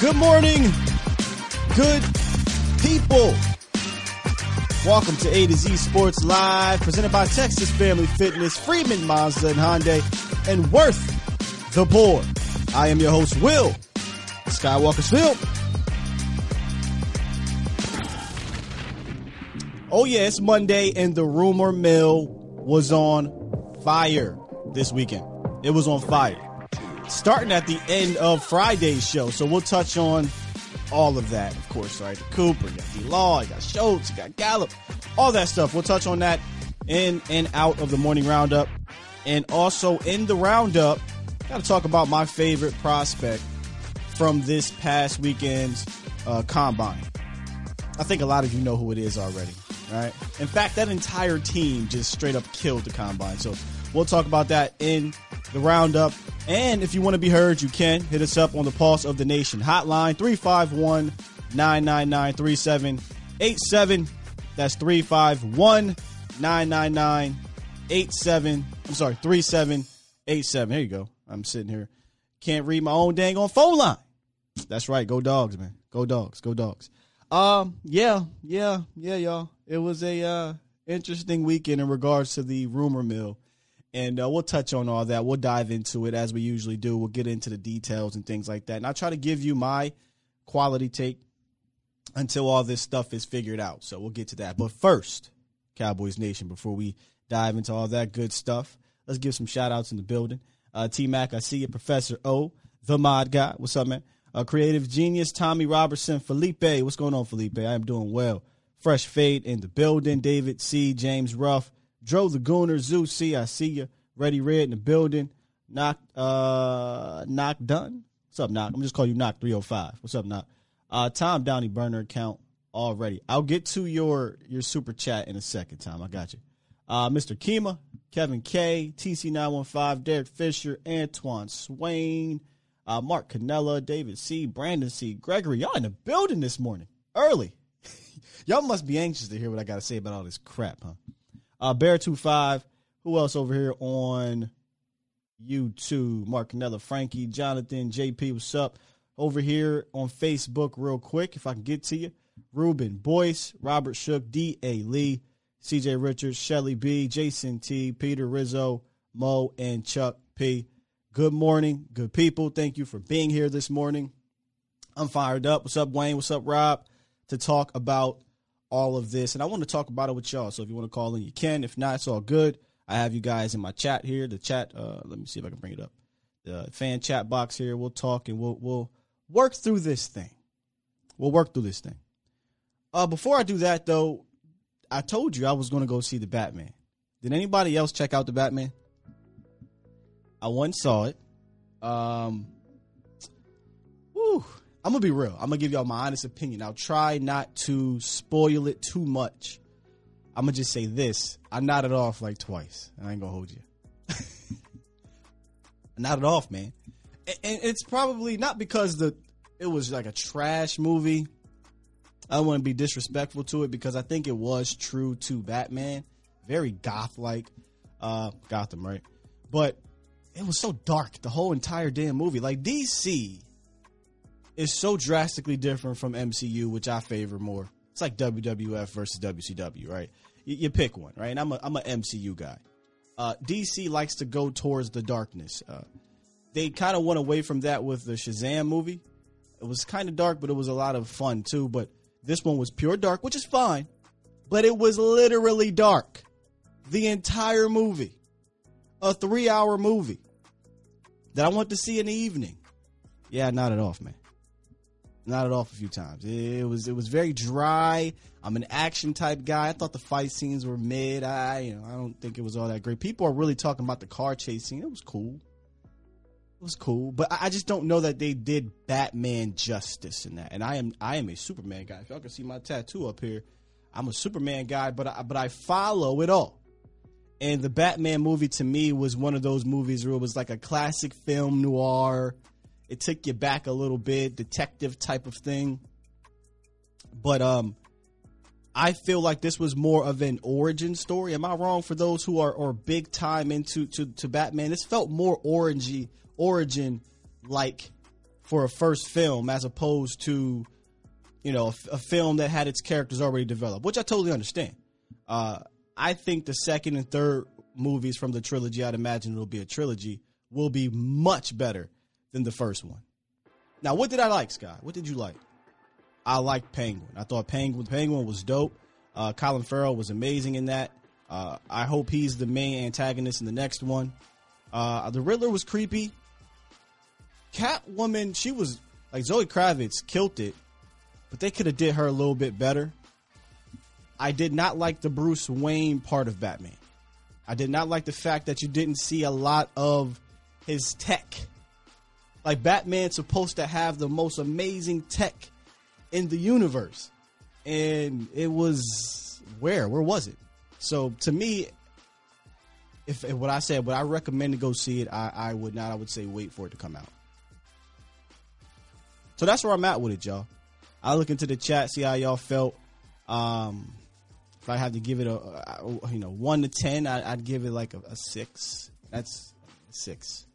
Good morning, good people. Welcome to A to Z Sports Live, presented by Texas Family Fitness, Freeman Mazda and Hyundai, and Worth the Poor. I am your host, Will Skywalker Steele. Oh yeah, it's Monday and the rumor mill was on fire this weekend. It was on fire. Starting at the end of Friday's show, so we'll touch on all of that, of course, right? Cooper, you got D Law, you got Schultz, you got Gallup, all that stuff. We'll touch on that in and out of the morning roundup. And also in the roundup, gotta talk about my favorite prospect from this past weekend's uh, combine. I think a lot of you know who it is already, right? In fact, that entire team just straight up killed the combine. So we'll talk about that in the roundup. And if you want to be heard, you can hit us up on the Pulse of the Nation hotline 351 999 3787. That's 351 999 87. I'm sorry, 3787. There you go. I'm sitting here. Can't read my own dang on phone line. That's right. Go dogs, man. Go dogs. Go dogs. Um, yeah, yeah, yeah, y'all. It was a uh interesting weekend in regards to the rumor mill. And uh, we'll touch on all that. We'll dive into it as we usually do. We'll get into the details and things like that. And I'll try to give you my quality take until all this stuff is figured out. So we'll get to that. But first, Cowboys Nation, before we dive into all that good stuff, let's give some shout outs in the building. Uh, T Mac, I see you. Professor O, the mod guy. What's up, man? Uh, creative genius, Tommy Robertson, Felipe. What's going on, Felipe? I am doing well. Fresh Fade in the building. David C. James Ruff. Dro the Gooner, Zeus. I see you. Ready Red in the building. Knock, uh, Knock Done. What's up, Knock? I'm just call you Knock 305. What's up, Knock? Uh, Tom Downey burner account already. I'll get to your your super chat in a second, Tom. I got you. Uh, Mr. Kima, Kevin K, TC915, Derek Fisher, Antoine Swain, uh, Mark Canella, David C, Brandon C, Gregory. Y'all in the building this morning early. Y'all must be anxious to hear what I got to say about all this crap, huh? Uh, Bear25. Who else over here on YouTube? Mark Canella, Frankie, Jonathan, JP, what's up? Over here on Facebook, real quick, if I can get to you. Ruben Boyce, Robert Shook, D.A. Lee, CJ Richards, Shelly B, Jason T, Peter Rizzo, Mo, and Chuck P. Good morning, good people. Thank you for being here this morning. I'm fired up. What's up, Wayne? What's up, Rob? To talk about all of this. And I want to talk about it with y'all. So if you want to call in, you can. If not, it's all good. I have you guys in my chat here. The chat, uh, let me see if I can bring it up. The fan chat box here. We'll talk and we'll we'll work through this thing. We'll work through this thing. Uh, before I do that though, I told you I was going to go see the Batman. Did anybody else check out the Batman? I once saw it. Um, I'm gonna be real. I'm gonna give y'all my honest opinion. I'll try not to spoil it too much. I'm gonna just say this: I nodded off like twice, and I ain't gonna hold you. Nodded off, man, and it's probably not because the it was like a trash movie. I don't want to be disrespectful to it because I think it was true to Batman, very goth like, uh, Gotham, right? But it was so dark the whole entire damn movie. Like DC is so drastically different from MCU, which I favor more. It's like WWF versus WCW, right? You, you pick one, right? And I'm a I'm a MCU guy. Uh, DC likes to go towards the darkness. Uh, they kind of went away from that with the Shazam movie. It was kind of dark, but it was a lot of fun too. But this one was pure dark, which is fine. But it was literally dark. The entire movie. A three hour movie that I want to see in the evening. Yeah, not at off, man. Not at off a few times. It was it was very dry. I'm an action type guy. I thought the fight scenes were mid. I you know I don't think it was all that great. People are really talking about the car chase scene. It was cool. It was cool, but I just don't know that they did Batman justice in that. And I am I am a Superman guy. If y'all can see my tattoo up here, I'm a Superman guy, but I, but I follow it all. And the Batman movie to me was one of those movies where it was like a classic film noir. It took you back a little bit, detective type of thing. But um I feel like this was more of an origin story. Am I wrong for those who are, big time into to, to Batman? This felt more orangey origin like for a first film as opposed to, you know, a, a film that had its characters already developed, which I totally understand. Uh, I think the second and third movies from the trilogy, I'd imagine it'll be a trilogy, will be much better than the first one. Now, what did I like, Scott? What did you like? I liked Penguin. I thought Penguin Penguin was dope. Uh, Colin Farrell was amazing in that. Uh, I hope he's the main antagonist in the next one. Uh, the Riddler was creepy. Catwoman, she was like Zoe Kravitz killed it, but they could have did her a little bit better. I did not like the Bruce Wayne part of Batman. I did not like the fact that you didn't see a lot of his tech. Like Batman's supposed to have the most amazing tech in the universe. And it was where? Where was it? So to me, if, if what I said, would I recommend to go see it? I, I would not. I would say wait for it to come out. So that's where I'm at with it, y'all. I look into the chat, see how y'all felt. Um, if I had to give it a, you know, one to ten, I, would give it like a, a, six. That's six.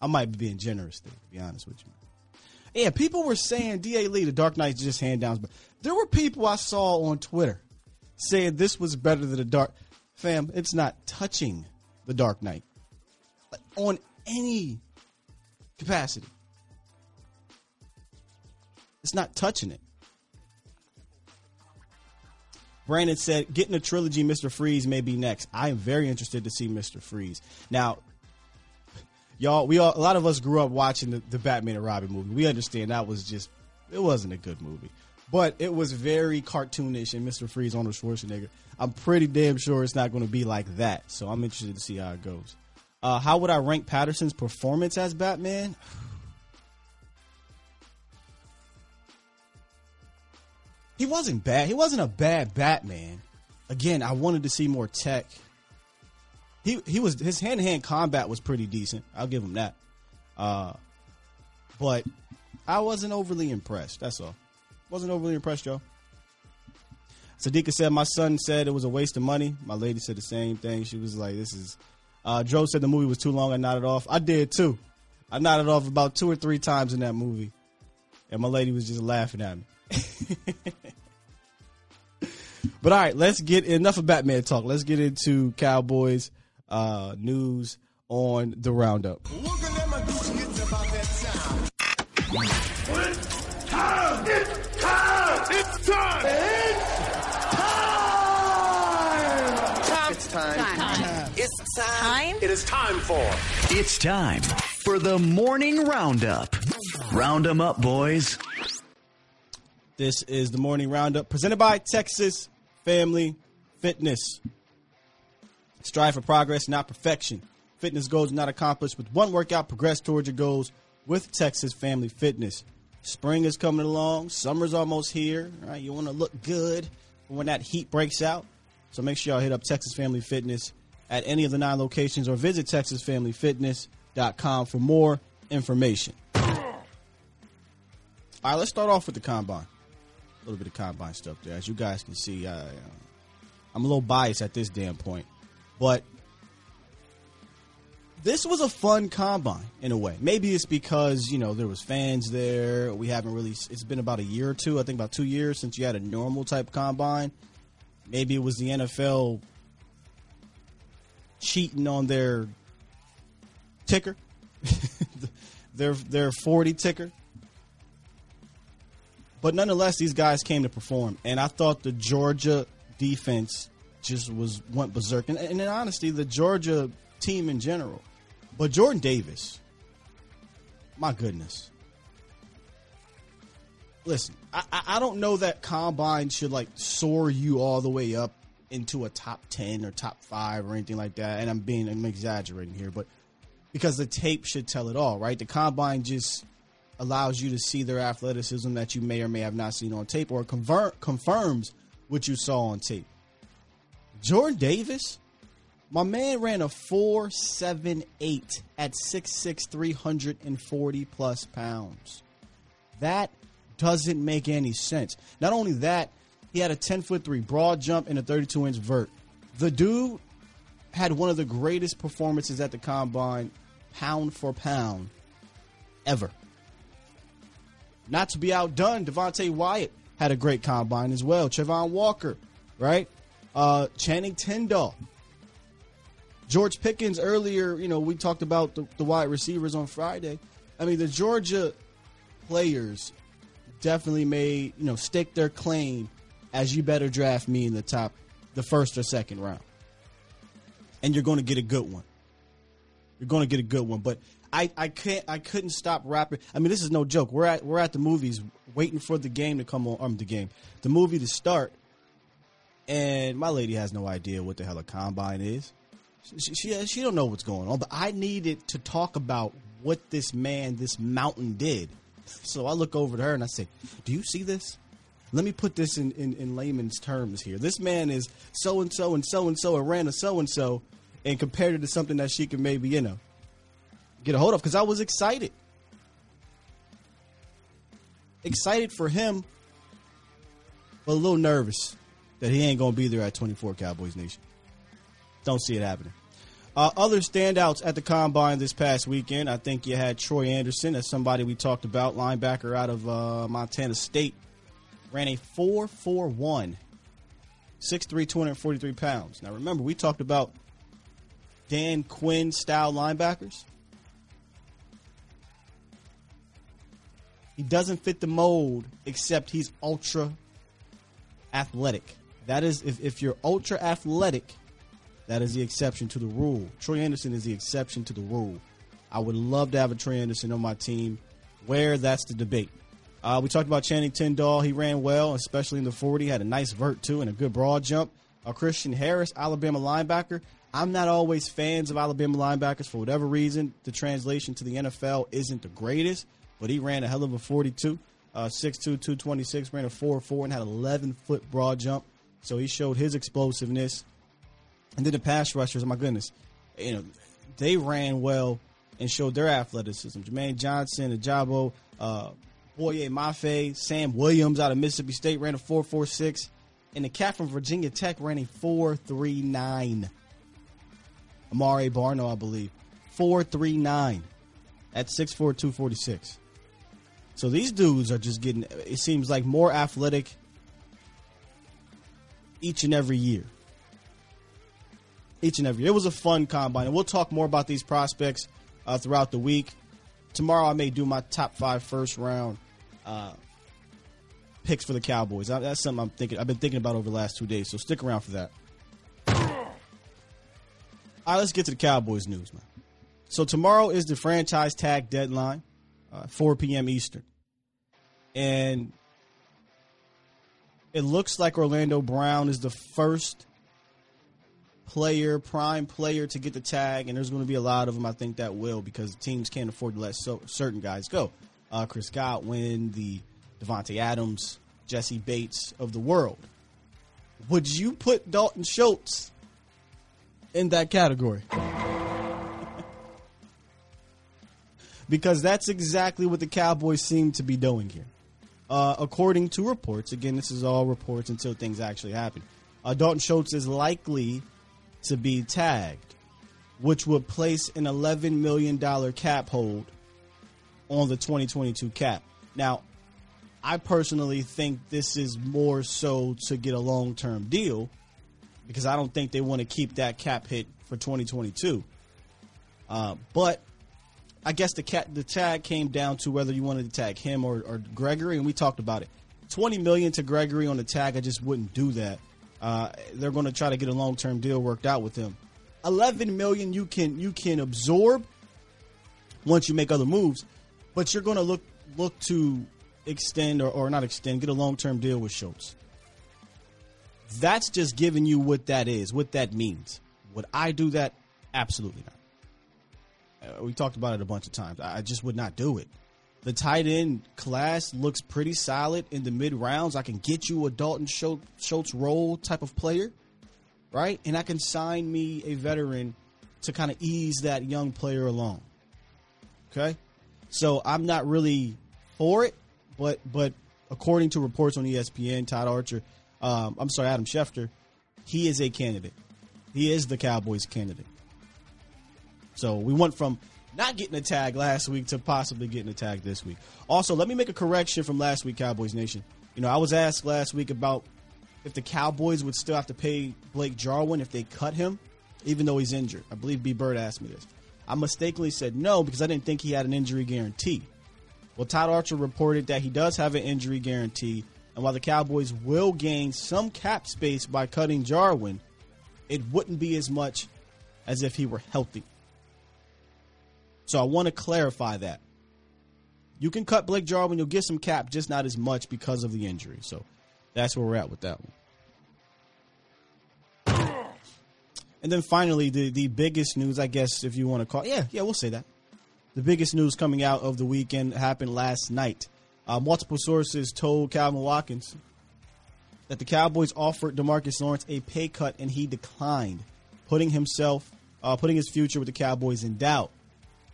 I might be being generous there, to be honest with you. Yeah, people were saying Da Lee, the Dark Knight's just hand downs, but there were people I saw on Twitter saying this was better than the Dark. Fam, it's not touching the Dark Knight like, on any capacity. It's not touching it. Brandon said, getting a trilogy, Mr. Freeze may be next. I am very interested to see Mr. Freeze. Now, y'all, we all, a lot of us grew up watching the, the Batman and Robin movie. We understand that was just, it wasn't a good movie. But it was very cartoonish, and Mr. Freeze, Arnold Schwarzenegger. I'm pretty damn sure it's not going to be like that. So I'm interested to see how it goes. Uh, how would I rank Pattinson's performance as Batman? he wasn't bad. He wasn't a bad Batman. Again, I wanted to see more tech. He he was his hand to hand combat was pretty decent. I'll give him that. Uh, but I wasn't overly impressed. That's all. Wasn't overly impressed, Joe. Sadiqa said, My son said it was a waste of money. My lady said the same thing. She was like, This is. Uh, Joe said the movie was too long. I nodded off. I did too. I nodded off about two or three times in that movie. And my lady was just laughing at me. but all right, let's get enough of Batman talk. Let's get into Cowboys uh, news on the roundup. It's time! It's time! It's time! time. It's time. It is time for. It's time for the morning roundup. Round them up, boys. This is the morning roundup presented by Texas Family Fitness. Strive for progress, not perfection. Fitness goals not accomplished with one workout. Progress towards your goals with Texas Family Fitness. Spring is coming along. Summer's almost here. Right? You want to look good when that heat breaks out. So make sure y'all hit up Texas Family Fitness at any of the nine locations or visit texasfamilyfitness.com for more information. All right, let's start off with the combine. A little bit of combine stuff there. As you guys can see, I, uh, I'm a little biased at this damn point. But this was a fun combine in a way. Maybe it's because you know there was fans there. We haven't really. It's been about a year or two. I think about two years since you had a normal type combine. Maybe it was the NFL cheating on their ticker, their their forty ticker. But nonetheless, these guys came to perform, and I thought the Georgia defense just was went berserk. And, and in honesty, the Georgia team in general but Jordan Davis, my goodness. Listen, I, I don't know that combine should like soar you all the way up into a top 10 or top 5 or anything like that. And I'm being, I'm exaggerating here, but because the tape should tell it all, right? The combine just allows you to see their athleticism that you may or may have not seen on tape or convert, confirms what you saw on tape. Jordan Davis, my man ran a 478 at 6'6, 340 plus pounds. That doesn't make any sense. Not only that, he had a 10 foot 3 broad jump and a 32 inch vert. The dude had one of the greatest performances at the combine, pound for pound, ever. Not to be outdone, Devonte Wyatt had a great combine as well. Travon Walker, right? Uh, Channing Tindall. George Pickens earlier, you know, we talked about the, the wide receivers on Friday. I mean, the Georgia players definitely made, you know, stake their claim as you better draft me in the top, the first or second round. And you're going to get a good one. You're going to get a good one. But I, I can't I couldn't stop rapping. I mean, this is no joke. We're at we're at the movies waiting for the game to come on. Um, the game, the movie to start, and my lady has no idea what the hell a combine is. She, she she don't know what's going on. But I needed to talk about what this man, this mountain, did. So I look over to her and I say, "Do you see this?" Let me put this in, in, in layman's terms here. This man is so and so and so and so and ran a so and so, and compared it to something that she can maybe you know get a hold of because I was excited. Excited for him, but a little nervous that he ain't going to be there at 24 Cowboys Nation. Don't see it happening. Uh, other standouts at the combine this past weekend, I think you had Troy Anderson as somebody we talked about, linebacker out of uh, Montana State. Ran a 4 4 1, 6'3, 243 pounds. Now remember, we talked about Dan Quinn style linebackers. He doesn't fit the mold, except he's ultra athletic. That is, if, if you're ultra athletic, that is the exception to the rule. Troy Anderson is the exception to the rule. I would love to have a Troy Anderson on my team. Where that's the debate. Uh, we talked about Channing Tindall. He ran well, especially in the 40. Had a nice vert too and a good broad jump. Uh, Christian Harris, Alabama linebacker. I'm not always fans of Alabama linebackers for whatever reason. The translation to the NFL isn't the greatest but he ran a hell of a 42, uh, 6'2", 226, ran a 4-4 and had 11 foot broad jump. So he showed his explosiveness. And then the pass rushers, my goodness, you know, they ran well and showed their athleticism. Jermaine Johnson, Ojabo, uh, Boye Mafe, Sam Williams out of Mississippi State ran a 4.46, and the cat from Virginia Tech ran a 4.39. Amare Barno, I believe, 4.39 at 6'4", 246. So these dudes are just getting, it seems like, more athletic each and every year. Each and every year. It was a fun combine. And we'll talk more about these prospects uh, throughout the week. Tomorrow I may do my top five first round uh, picks for the Cowboys. That's something I'm thinking. I've been thinking about over the last two days. So stick around for that. All right, let's get to the Cowboys news, man. So tomorrow is the franchise tag deadline, uh, 4 p.m. Eastern and it looks like Orlando Brown is the first player, prime player to get the tag, and there's going to be a lot of them. I think that will because teams can't afford to let so, certain guys go. Uh, Chris Godwin, the Davante Adams, Jessie Bates of the world. Would you put Dalton Schultz in that category? because that's exactly what the Cowboys seem to be doing here. Uh, according to reports, again, this is all reports until things actually happen. Uh, Dalton Schultz is likely to be tagged, which would place an $11 million cap hold on the 2022 cap. Now, I personally think this is more so to get a long term deal because I don't think they want to keep that cap hit for 2022. Uh, but I guess the cat the tag came down to whether you wanted to tag him or, or Gregory, and we talked about it. Twenty million to Gregory on the tag, I just wouldn't do that. Uh, they're going to try to get a long term deal worked out with him. Eleven million you can you can absorb once you make other moves, but you're going to look look to extend or, or not extend, get a long term deal with Schultz. That's just giving you what that is, what that means. Would I do that? Absolutely not. Uh, we talked about it a bunch of times. I just would not do it. The tight end class looks pretty solid in the mid rounds. I can get you a Dalton Schultz role type of player, right? And I can sign me a veteran to kind of ease that young player along. Okay, so I'm not really for it, but but according to reports on ESPN, Todd Archer, um, I'm sorry, Adam Schefter, he is a candidate. He is the Cowboys candidate. So we went from not getting a tag last week to possibly getting a tag this week. Also, let me make a correction from last week, Cowboys Nation. You know, I was asked last week about if the Cowboys would still have to pay Blake Jarwin if they cut him, even though he's injured. I believe B. Bird asked me this. I mistakenly said no because I didn't think he had an injury guarantee. Well, Todd Archer reported that he does have an injury guarantee, and while the Cowboys will gain some cap space by cutting Jarwin, it wouldn't be as much as if he were healthy. So I want to clarify that. You can cut Blake Jarwin, you'll get some cap, just not as much because of the injury. So that's where we're at with that one. And then finally, the, the biggest news, I guess, if you want to call, yeah, yeah, we'll say that. The biggest news coming out of the weekend happened last night. Uh, multiple sources told Calvin Watkins that the Cowboys offered Demarcus Lawrence a pay cut and he declined, putting himself, uh, putting his future with the Cowboys in doubt.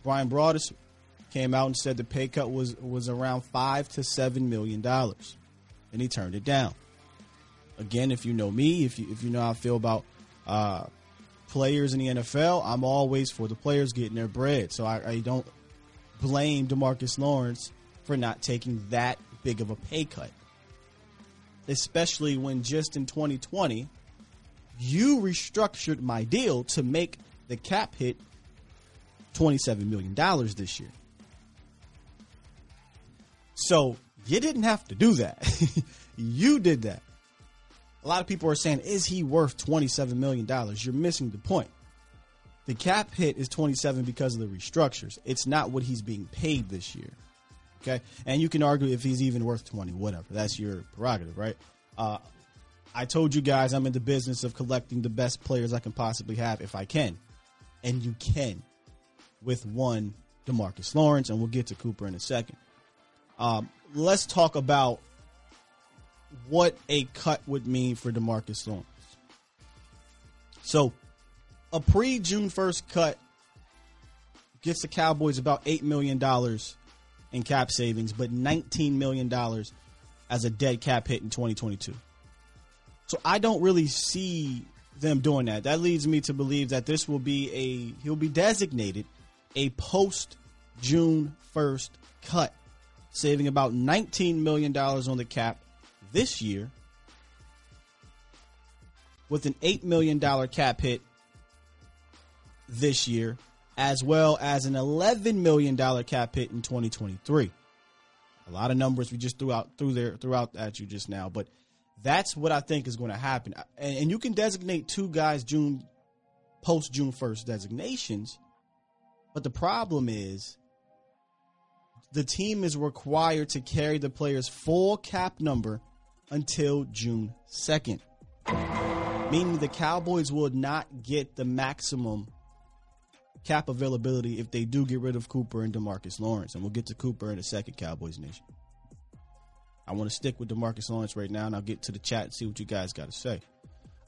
Bryan Broaddus came out and said the pay cut was was around five to seven million dollars, and he turned it down. Again, if you know me, if you if you know how I feel about uh, players in the NFL, I'm always for the players getting their bread. So I, I don't blame Demarcus Lawrence for not taking that big of a pay cut. Especially when just in 2020, you restructured my deal to make the cap hit $27 million this year. So you didn't have to do that. you did that. A lot of people are saying, is he worth $27 million? You're missing the point. The cap hit is 27 because of the restructures. It's not what he's being paid this year. Okay. And you can argue if he's even worth 20, whatever. That's your prerogative, right? Uh, I told you guys I'm in the business of collecting the best players I can possibly have if I can. And you can with one Demarcus Lawrence, and we'll get to Cooper in a second. Um, let's talk about what a cut would mean for Demarcus Lawrence. So a pre June 1st cut gets the Cowboys about $8 million in cap savings, but $19 million as a dead cap hit in 2022. So I don't really see them doing that. That leads me to believe that this will be a, he'll be designated a post June 1st cut, saving about $19 million on the cap this year with an $8 million cap hit this year, as well as an $11 million cap hit in 2023. A lot of numbers we just threw out through there throughout at you just now, but that's what I think is going to happen. And, and you can designate two guys June post June 1st designations, but the problem is the team is required to carry the player's full cap number until June 2nd. Meaning the Cowboys will not get the maximum cap availability if they do get rid of Cooper and Demarcus Lawrence. And we'll get to Cooper in a second, Cowboys Nation. I want to stick with Demarcus Lawrence right now, and I'll get to the chat and see what you guys got to say.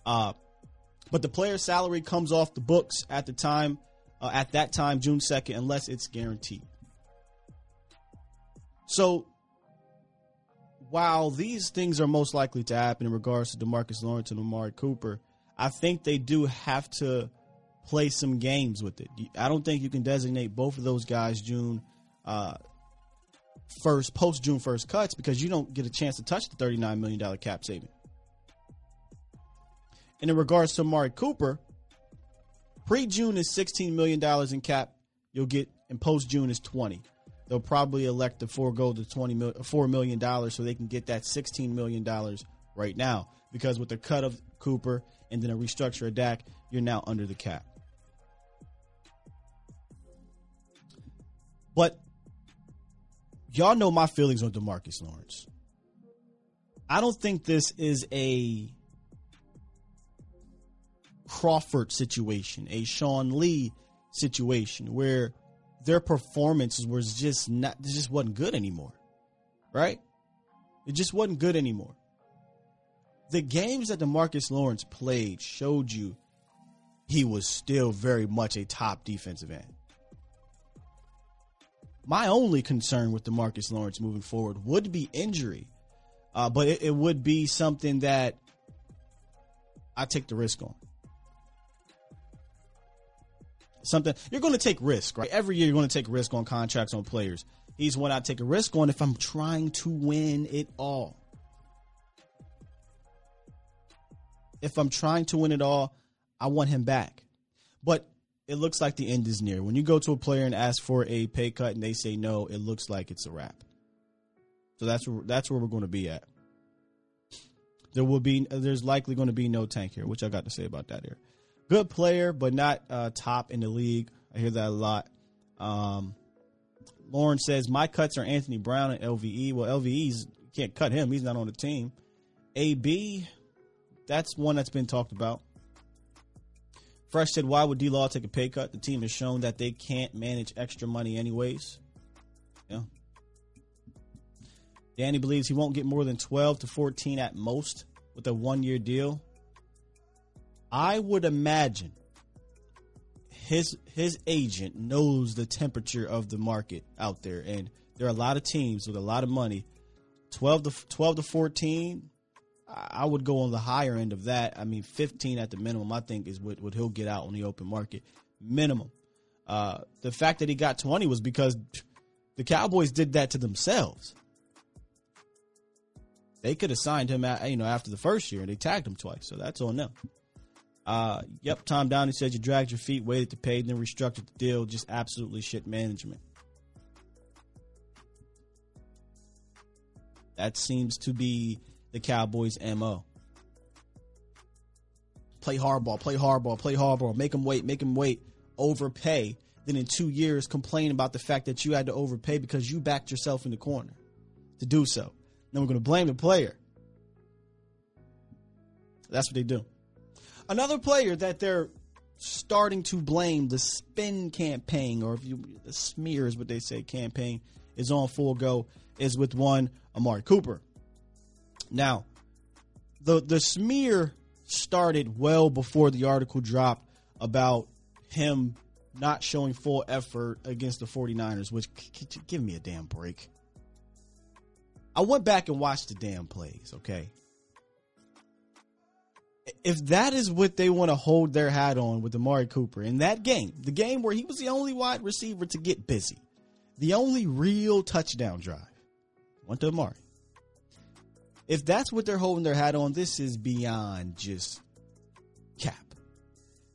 Uh, but the player's salary comes off the books at the time, uh, at that time, June 2nd, unless it's guaranteed. So while these things are most likely to happen in regards to Demarcus Lawrence and Amari Cooper, I think they do have to play some games with it. I don't think you can designate both of those guys June uh, first, post June first cuts because you don't get a chance to touch the thirty nine million dollar cap saving. And in regards to Amari Cooper, pre June is sixteen million dollars in cap. You'll get, and post June is twenty. They'll probably elect to forego the twenty four million dollars so they can get that sixteen million dollars right now. Because with the cut of Cooper and then a restructure of Dak, you're now under the cap. But y'all know my feelings on Demarcus Lawrence. I don't think this is a Crawford situation, a Sean Lee situation where their performances was just not just wasn't good anymore. Right? It just wasn't good anymore. The games that Demarcus Lawrence played showed you he was still very much a top defensive end. My only concern with Demarcus Lawrence moving forward would be injury, uh, but it, it would be something that I take the risk on. Something you're going to take risk, right? Every year you're going to take risk on contracts on players. He's one I take a risk on if I'm trying to win it all. If I'm trying to win it all, I want him back. But it looks like the end is near. When you go to a player and ask for a pay cut and they say no, it looks like it's a wrap. So that's where, that's where we're going to be at. There will be there's likely going to be no tank here, which I got to say about that here. Good player, but not uh, top in the league. I hear that a lot. Um, Lauren says my cuts are Anthony Brown and LVE. Well, LVE's can't cut him; he's not on the team. AB, that's one that's been talked about. Fresh said, "Why would D Law take a pay cut? The team has shown that they can't manage extra money anyways." Yeah. Danny believes he won't get more than 12 to 14 at most with a one-year deal. I would imagine his his agent knows the temperature of the market out there, and there are a lot of teams with a lot of money. Twelve to twelve to fourteen, I would go on the higher end of that. I mean, fifteen at the minimum. I think is what, what he'll get out on the open market minimum. Uh, the fact that he got twenty was because the Cowboys did that to themselves. They could have signed him, at, you know, after the first year, and they tagged him twice, so that's on them. Uh, yep, Tom Downey said you dragged your feet, waited to pay, then restructured the deal. Just absolutely shit management. That seems to be the Cowboys' MO. Play hardball, play hardball, play hardball, make them wait, make them wait, overpay. Then in two years, complain about the fact that you had to overpay because you backed yourself in the corner to do so. Then we're going to blame the player. That's what they do. Another player that they're starting to blame the spin campaign, or if you the smear is what they say campaign is on full go, is with one Amari Cooper. Now, the the smear started well before the article dropped about him not showing full effort against the 49ers, which give me a damn break. I went back and watched the damn plays, okay? If that is what they want to hold their hat on with Amari Cooper in that game, the game where he was the only wide receiver to get busy, the only real touchdown drive went to Amari. If that's what they're holding their hat on, this is beyond just cap.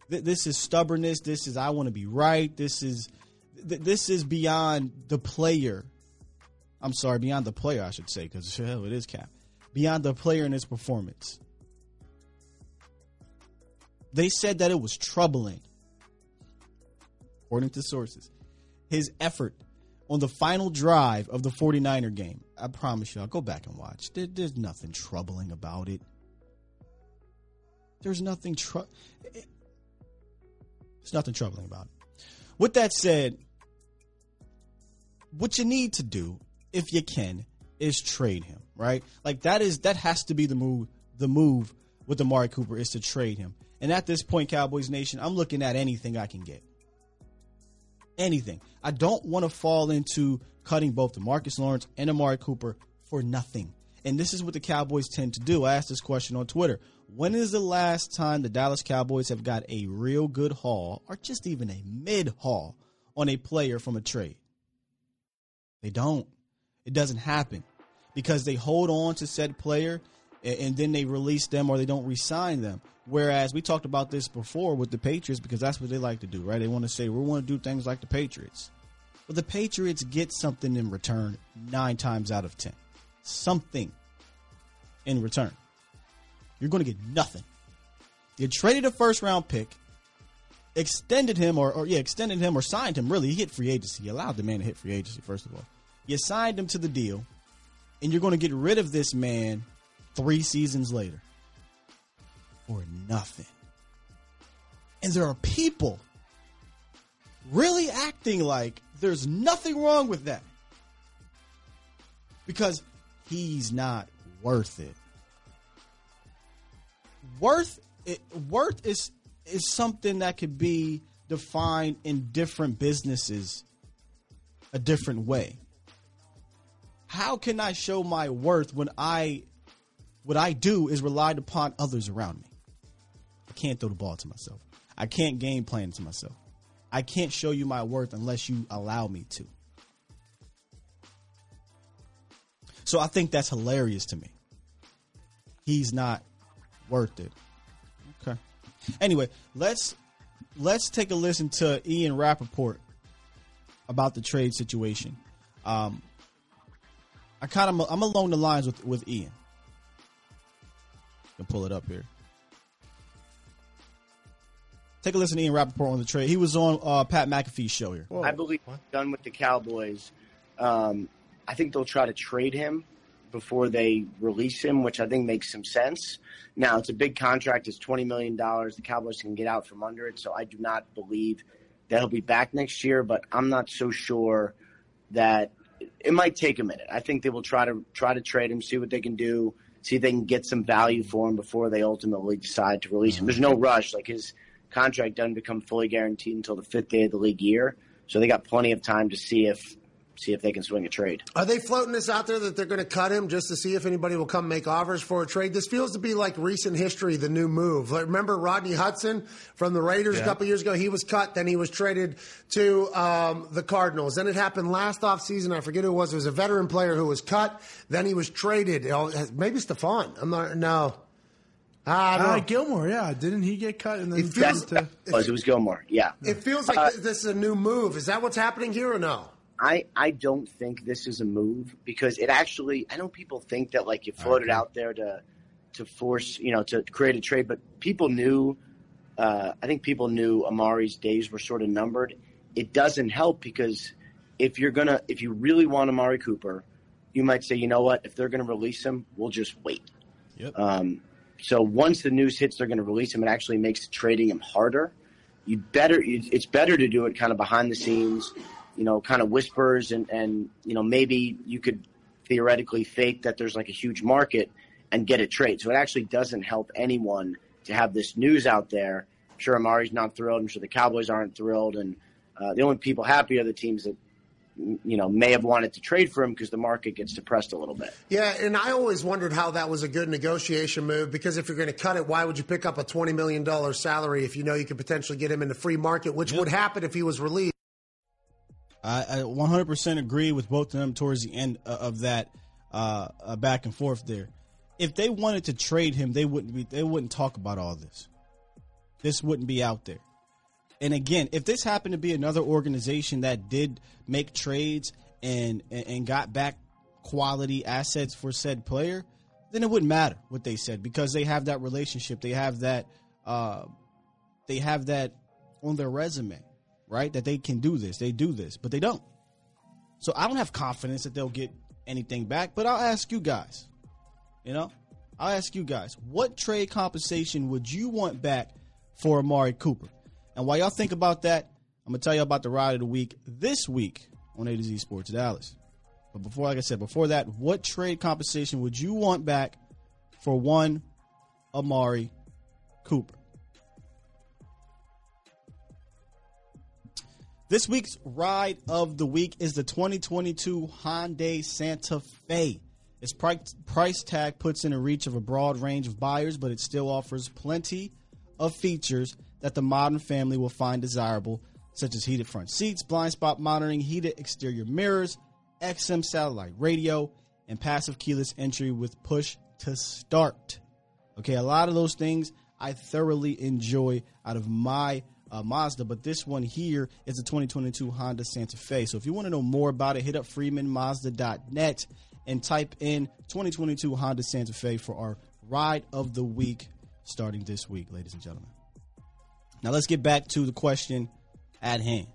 This is stubbornness. This is I want to be right. This is this is beyond the player. I'm sorry, beyond the player, I should say, because hell, it is cap. Beyond the player and his performance they said that it was troubling, according to sources, his effort on the final drive of the 49er game. I promise you, I'll go back and watch. There, there's nothing troubling about it. There's nothing tr- There's nothing troubling about it. With that said, what you need to do, if you can, is trade him, right? Like that is that has to be the move. The move with Amari Cooper is to trade him. And at this point, Cowboys Nation, I'm looking at anything I can get. Anything. I don't want to fall into cutting both Demarcus Lawrence and Amari Cooper for nothing. And this is what the Cowboys tend to do. I asked this question on Twitter. When is the last time the Dallas Cowboys have got a real good haul or just even a mid haul on a player from a trade? They don't. It doesn't happen because they hold on to said player and, then they release them or they don't resign them. Whereas we talked about this before with the Patriots because that's what they like to do, right? They want to say we want to do things like the Patriots. But the Patriots get something in return nine times out of ten. Something in return. You're going to get nothing. You traded a first round pick, extended him, or, or yeah, extended him or signed him. Really, he hit free agency. You allowed the man to hit free agency, first of all. You signed him to the deal, and you're going to get rid of this man three seasons later for nothing. And there are people really acting like there's nothing wrong with that because he's not worth it. Worth it, worth is is something that could be defined in different businesses a different way. How can I show my worth when I what I do is relied upon others around me? I can't throw the ball to myself. I can't game plan to myself. I can't show you my worth unless you allow me to. So I think that's hilarious to me. He's not worth it. Okay. Anyway, let's let's take a listen to Ian Rapoport about the trade situation. Um, I kind of I'm along the lines with with Ian. Can pull it up here. Take a listen to Ian Rapoport on the trade. He was on uh, Pat McAfee's show here. Whoa. I believe what? done with the Cowboys. Um, I think they'll try to trade him before they release him, which I think makes some sense. Now it's a big contract; it's twenty million dollars. The Cowboys can get out from under it, so I do not believe that he'll be back next year. But I'm not so sure that it might take a minute. I think they will try to try to trade him, see what they can do, see if they can get some value for him before they ultimately decide to release him. There's no rush; like his contract doesn't become fully guaranteed until the fifth day of the league year. So they got plenty of time to see if see if they can swing a trade. Are they floating this out there that they're going to cut him just to see if anybody will come make offers for a trade? This feels to be like recent history, the new move. Like, remember Rodney Hudson from the Raiders yeah. a couple years ago? He was cut, then he was traded to um, the Cardinals. Then it happened last offseason. I forget who it was. It was a veteran player who was cut, then he was traded. Maybe Stephon. I'm not, no. Ah, uh, Gilmore, yeah, didn't he get cut? And then it feels to, it was, it was Gilmore, yeah. It feels like uh, this is a new move. Is that what's happening here or no? I I don't think this is a move because it actually I know people think that like you floated okay. out there to to force you know to create a trade, but people knew. Uh, I think people knew Amari's days were sort of numbered. It doesn't help because if you're gonna if you really want Amari Cooper, you might say, you know what, if they're gonna release him, we'll just wait. Yep. Um, so once the news hits, they're going to release him. It actually makes trading him harder. You better. It's better to do it kind of behind the scenes. You know, kind of whispers and and you know maybe you could theoretically fake that there's like a huge market and get a trade. So it actually doesn't help anyone to have this news out there. I'm sure Amari's not thrilled. I'm sure the Cowboys aren't thrilled, and uh, the only people happy are the teams that you know, may have wanted to trade for him because the market gets depressed a little bit. Yeah, and I always wondered how that was a good negotiation move because if you're going to cut it, why would you pick up a $20 million salary if you know you could potentially get him in the free market, which yep. would happen if he was released? I, I 100% agree with both of them towards the end of that uh, uh, back and forth there. If they wanted to trade him, they wouldn't be. They wouldn't talk about all this. This wouldn't be out there. And again, if this happened to be another organization that did make trades and and got back quality assets for said player, then it wouldn't matter what they said because they have that relationship. They have that uh, they have that on their resume, right? That they can do this. They do this, but they don't. So I don't have confidence that they'll get anything back, but I'll ask you guys. You know? I'll ask you guys, what trade compensation would you want back for Amari Cooper? And while y'all think about that, I'm gonna tell you about the ride of the week this week on A to Z Sports Dallas. But before, like I said, before that, what trade compensation would you want back for one Amari Cooper? This week's ride of the week is the 2022 Hyundai Santa Fe. Its price, price tag puts in a reach of a broad range of buyers, but it still offers plenty of features that the modern family will find desirable, such as heated front seats, blind spot monitoring, heated exterior mirrors, XM satellite radio, and passive keyless entry with push to start. Okay, a lot of those things I thoroughly enjoy out of my uh, Mazda, but this one here is a 2022 Honda Santa Fe. So if you want to know more about it, hit up freemanmazda.net and type in 2022 Honda Santa Fe for our ride of the week starting this week, ladies and gentlemen. Now let's get back to the question at hand.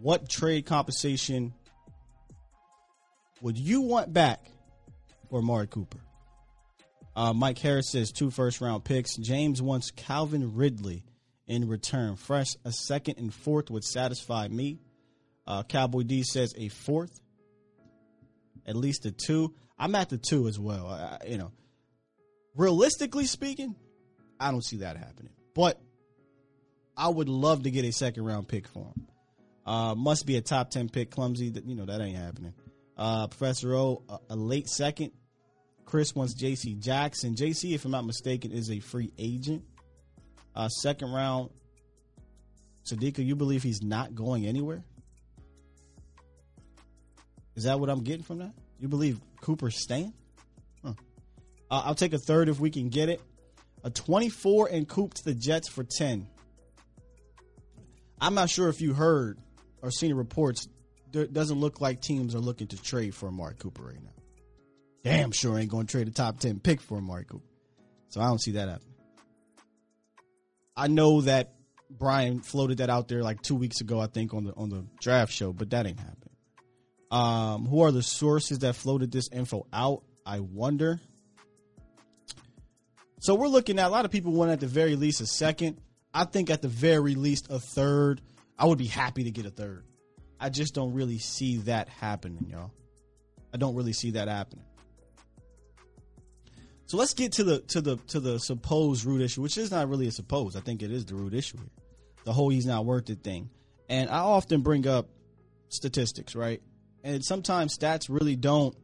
What trade compensation would you want back for Amari Cooper? Uh, Mike Harris says two first round picks. James wants Calvin Ridley in return. Fresh, a second and fourth would satisfy me. Uh, Cowboy D says a fourth, at least a two. I'm at the two as well. I, you know, realistically speaking, I don't see that happening. But I would love to get a second round pick for him. Uh, must be a top ten pick. Clumsy, you know that ain't happening. Uh, Professor O, a, a, late second. Chris wants J.C. Jackson. J.C., if I'm not mistaken, is a free agent. Uh, second round. Sadika, you believe he's not going anywhere? Is that what I'm getting from that? You believe Cooper's staying? Huh. Uh, I'll take a third if we can get it. A 24 and Coop to the Jets for 10. I'm not sure if you heard or seen the reports. It doesn't look like teams are looking to trade for Amari Cooper right now. Damn sure ain't going to trade a top 10 pick for Amari Cooper. So I don't see that happening. I know that Brian floated that out there like two weeks ago, I think, on the on the draft show, but that ain't happening. Um, who are the sources that floated this info out? I wonder. So we're looking at a lot of people want at the very least a second. I think at the very least a third. I would be happy to get a third. I just don't really see that happening, y'all. I don't really see that happening. So let's get to the to the to the supposed root issue, which is not really a supposed. I think it is the root issue here. The whole he's not worth it thing. And I often bring up statistics, right? And sometimes stats really don't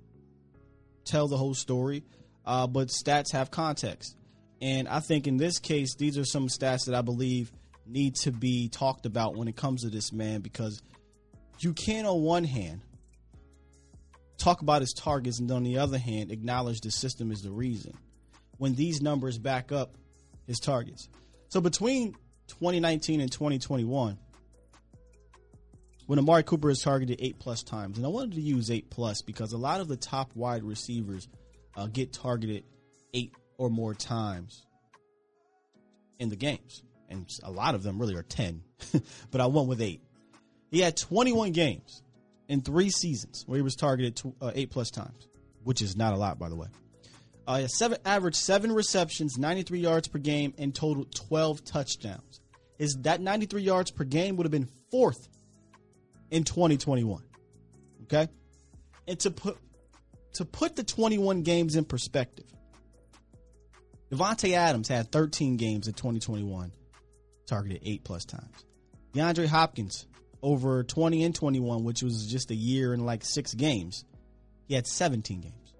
tell the whole story, uh, but stats have context. And I think in this case, these are some stats that I believe need to be talked about when it comes to this man because you can, on one hand, talk about his targets and on the other hand, acknowledge the system is the reason when these numbers back up his targets. So between 2019 and 2021, when Amari Cooper is targeted eight plus times, and I wanted to use eight plus because a lot of the top wide receivers uh, get targeted eight or more times in the games, and a lot of them really are ten, but I went with eight. He had 21 games in three seasons where he was targeted to, uh, eight plus times, which is not a lot, by the way. Uh, seven average seven receptions, 93 yards per game, and total 12 touchdowns. Is that 93 yards per game would have been fourth in 2021. Okay? And to put to put the 21 games in perspective, Davante Adams had 13 games in 2021, targeted eight plus times. DeAndre Hopkins over 20 and 21, which was just a year and like six games, he had 17 games.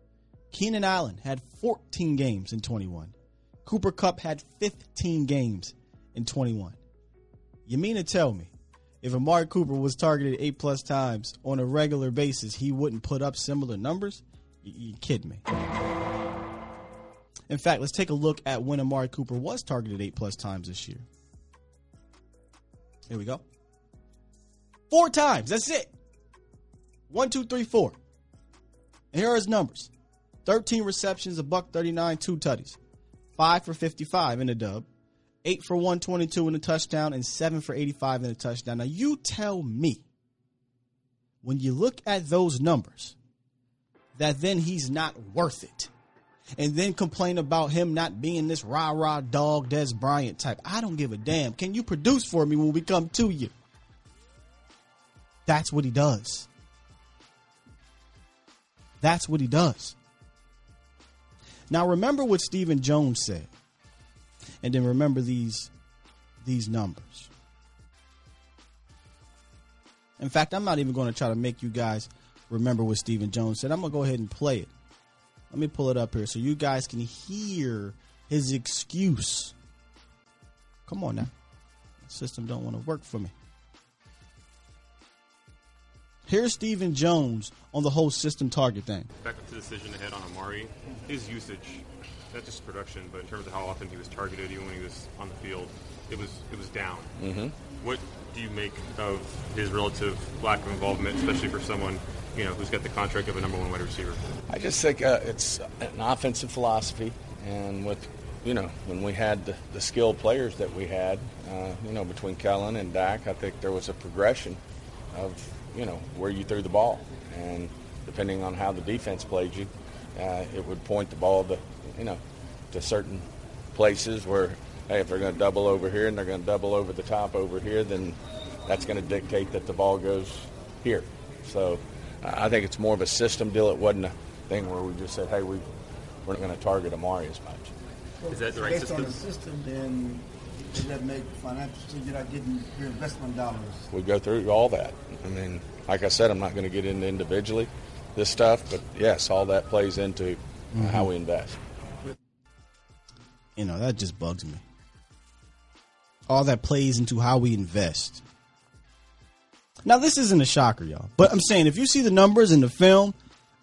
Keenan Allen had 14 games in 21. Cooper Kupp had 15 games in 21. You mean to tell me if Amari Cooper was targeted eight plus times on a regular basis, he wouldn't put up similar numbers? You, you kidding me? In fact, let's take a look at when Amari Cooper was targeted eight plus times this year. Here we go. Four times. That's it. One, two, three, four. And here are his numbers 13 receptions, a buck 39, two tutties. Five for 55 in the dub eight for 122 in a touchdown, and seven for 85 in a touchdown. Now, you tell me, when you look at those numbers, that then he's not worth it. And then complain about him not being this rah rah dog Dez Bryant type. I don't give a damn. Can you produce for me when we come to you? That's what he does. That's what he does. Now, remember what Stephen Jones said and then remember these these numbers. In fact, I'm not even going to try to make you guys remember what Stephen Jones said. I'm going to go ahead and play it. Let me pull it up here so you guys can hear his excuse. Come on now. The system don't want to work for me. Here's Stephen Jones on the whole system target thing. Back up to the decision ahead on Amari. His usage not just production, but in terms of how often he was targeted, even when he was on the field, it was it was down. Mm-hmm. What do you make of his relative lack of involvement, especially for someone you know who's got the contract of a number one wide receiver? I just think uh, it's an offensive philosophy, and with you know when we had the, the skilled players that we had, uh, you know between Kellen and Dak, I think there was a progression of you know where you threw the ball, and depending on how the defense played you, uh, it would point the ball to you know, to certain places where, hey, if they're going to double over here and they're going to double over the top over here, then that's going to dictate that the ball goes here. So I think it's more of a system deal. It wasn't a thing where we just said, hey, we, we're not going to target Amari as much. Well, Is that the right based system? on the system, then does that make financial sense? You're not getting your investment dollars. We go through all that. I mean, like I said, I'm not going to get into individually this stuff, but yes, all that plays into mm-hmm. how we invest you know, that just bugs me. All that plays into how we invest. Now, this isn't a shocker, y'all, but I'm saying if you see the numbers in the film,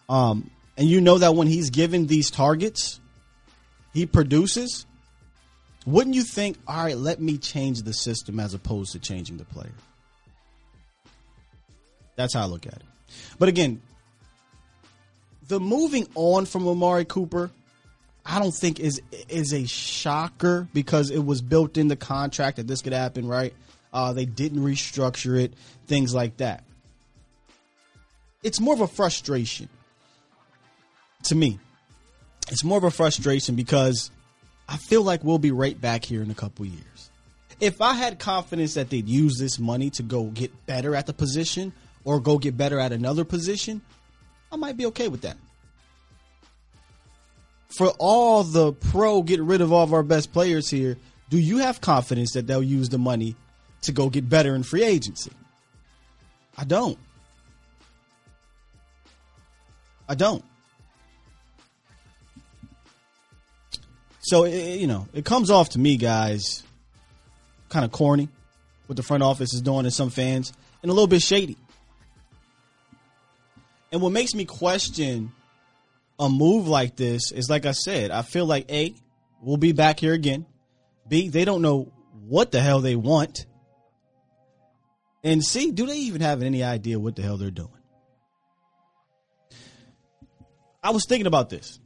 um, and you know that when he's given these targets, he produces. Wouldn't you think, all right, let me change the system as opposed to changing the player? That's how I look at it. But again, the moving on from Amari Cooper, I don't think is is a shocker because it was built in the contract that this could happen, right? Uh, they didn't restructure it, things like that. It's more of a frustration to me. It's more of a frustration because I feel like we'll be right back here in a couple years. If I had confidence that they'd use this money to go get better at the position or go get better at another position, I might be okay with that. For all the pro get rid of all of our best players here, do you have confidence that they'll use the money to go get better in free agency? I don't. I don't. So it, you know, it comes off to me, guys, kind of corny what the front office is doing to some fans, and a little bit shady. And what makes me question a move like this is, like I said, I feel like a we'll be back here again. B they don't know what the hell they want, and C do they even have any idea what the hell they're doing? I was thinking about this